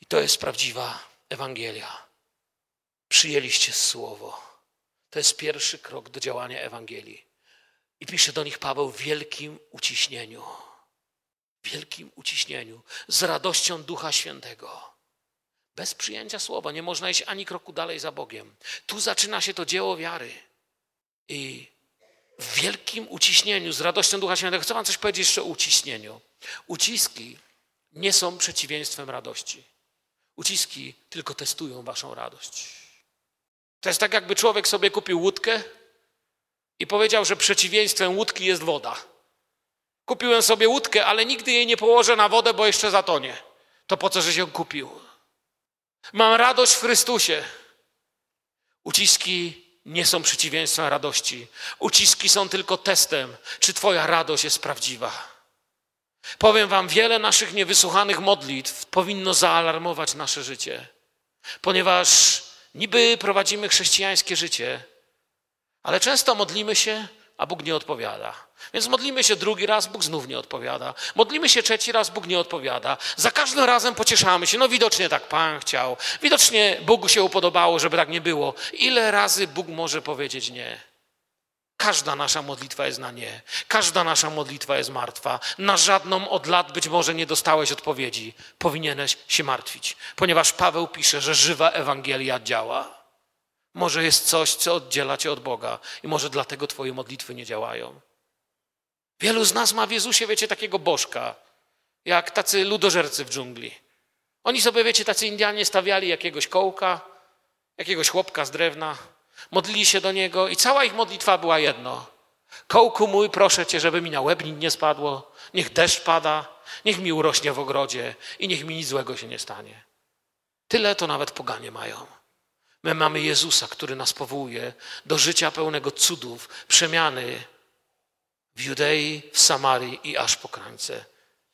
I to jest prawdziwa Ewangelia. Przyjęliście słowo. To jest pierwszy krok do działania Ewangelii. I pisze do nich Paweł w wielkim uciśnieniu. Wielkim uciśnieniu, z radością Ducha Świętego. Bez przyjęcia słowa nie można iść ani kroku dalej za Bogiem. Tu zaczyna się to dzieło wiary. I w wielkim uciśnieniu, z radością Ducha Świętego. Chcę Wam coś powiedzieć jeszcze o uciśnieniu. Uciski nie są przeciwieństwem radości. Uciski tylko testują Waszą radość. To jest tak, jakby człowiek sobie kupił łódkę i powiedział, że przeciwieństwem łódki jest woda. Kupiłem sobie łódkę, ale nigdy jej nie położę na wodę, bo jeszcze zatonie. To po co, że się kupił? Mam radość w Chrystusie. Uciski nie są przeciwieństwem radości. Uciski są tylko testem, czy Twoja radość jest prawdziwa. Powiem Wam, wiele naszych niewysłuchanych modlitw powinno zaalarmować nasze życie, ponieważ niby prowadzimy chrześcijańskie życie, ale często modlimy się, a Bóg nie odpowiada. Więc modlimy się drugi raz, Bóg znów nie odpowiada. Modlimy się trzeci raz, Bóg nie odpowiada. Za każdym razem pocieszamy się. No widocznie tak Pan chciał. Widocznie Bogu się upodobało, żeby tak nie było. Ile razy Bóg może powiedzieć nie? Każda nasza modlitwa jest na nie. Każda nasza modlitwa jest martwa. Na żadną od lat być może nie dostałeś odpowiedzi. Powinieneś się martwić, ponieważ Paweł pisze, że żywa Ewangelia działa. Może jest coś, co oddziela cię od Boga i może dlatego twoje modlitwy nie działają. Wielu z nas ma w Jezusie, wiecie, takiego bożka, jak tacy ludożercy w dżungli. Oni sobie, wiecie, tacy Indianie stawiali jakiegoś kołka, jakiegoś chłopka z drewna, modlili się do niego i cała ich modlitwa była jedno. Kołku mój, proszę cię, żeby mi na łeb nic nie spadło, niech deszcz pada, niech mi urośnie w ogrodzie i niech mi nic złego się nie stanie. Tyle to nawet poganie mają. My mamy Jezusa, który nas powołuje do życia pełnego cudów, przemiany w Judei, w Samarii i aż po krańce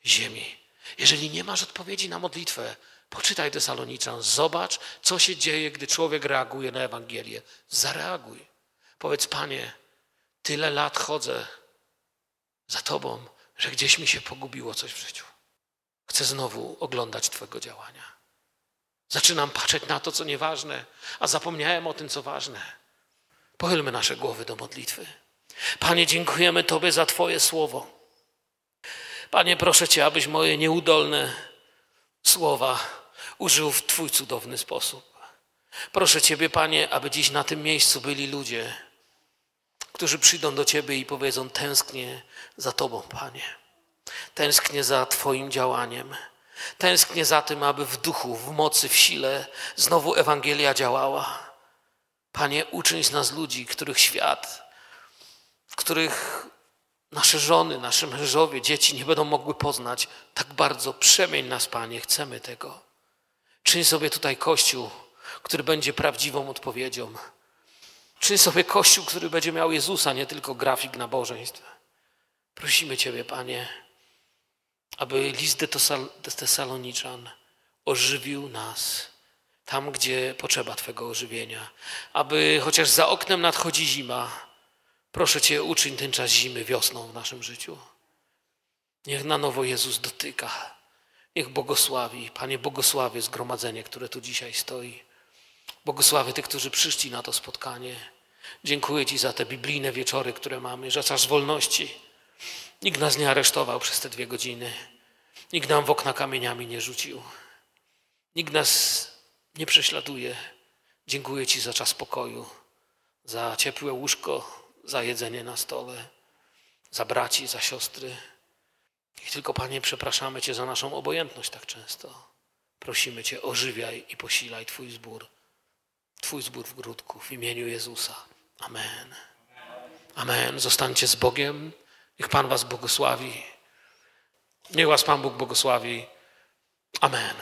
ziemi. Jeżeli nie masz odpowiedzi na modlitwę, poczytaj Tesaloniczan, zobacz, co się dzieje, gdy człowiek reaguje na Ewangelię. Zareaguj. Powiedz, Panie, tyle lat chodzę za Tobą, że gdzieś mi się pogubiło coś w życiu. Chcę znowu oglądać Twojego działania. Zaczynam patrzeć na to, co nieważne, a zapomniałem o tym, co ważne. Pochylmy nasze głowy do modlitwy. Panie, dziękujemy Tobie za Twoje słowo. Panie, proszę Cię, abyś moje nieudolne słowa użył w Twój cudowny sposób. Proszę Ciebie, Panie, aby dziś na tym miejscu byli ludzie, którzy przyjdą do Ciebie i powiedzą: Tęsknię za Tobą, Panie. Tęsknię za Twoim działaniem. Tęsknię za tym, aby w duchu, w mocy, w sile znowu Ewangelia działała. Panie, uczyń z nas ludzi, których świat, których nasze żony, nasze mężowie, dzieci nie będą mogły poznać. Tak bardzo przemień nas, Panie, chcemy tego. Czyń sobie tutaj Kościół, który będzie prawdziwą odpowiedzią. Czyń sobie Kościół, który będzie miał Jezusa, nie tylko grafik nabożeństw. Prosimy Ciebie, Panie aby list do Tesaloniczan ożywił nas tam, gdzie potrzeba Twego ożywienia. Aby chociaż za oknem nadchodzi zima, proszę Cię, uczyń ten czas zimy wiosną w naszym życiu. Niech na nowo Jezus dotyka. Niech błogosławi, Panie, błogosławię zgromadzenie, które tu dzisiaj stoi. Błogosławię tych, którzy przyszli na to spotkanie. Dziękuję Ci za te biblijne wieczory, które mamy, za czas wolności Nikt nas nie aresztował przez te dwie godziny. Nikt nam w okna kamieniami nie rzucił. Nikt nas nie prześladuje. Dziękuję Ci za czas pokoju, za ciepłe łóżko, za jedzenie na stole, za braci, za siostry. I tylko, Panie, przepraszamy Cię za naszą obojętność tak często. Prosimy Cię, ożywiaj i posilaj Twój zbór. Twój zbór w grudku w imieniu Jezusa. Amen. Amen. Zostańcie z Bogiem. Niech Pan Was błogosławi. Niech Was Pan Bóg błogosławi. Amen.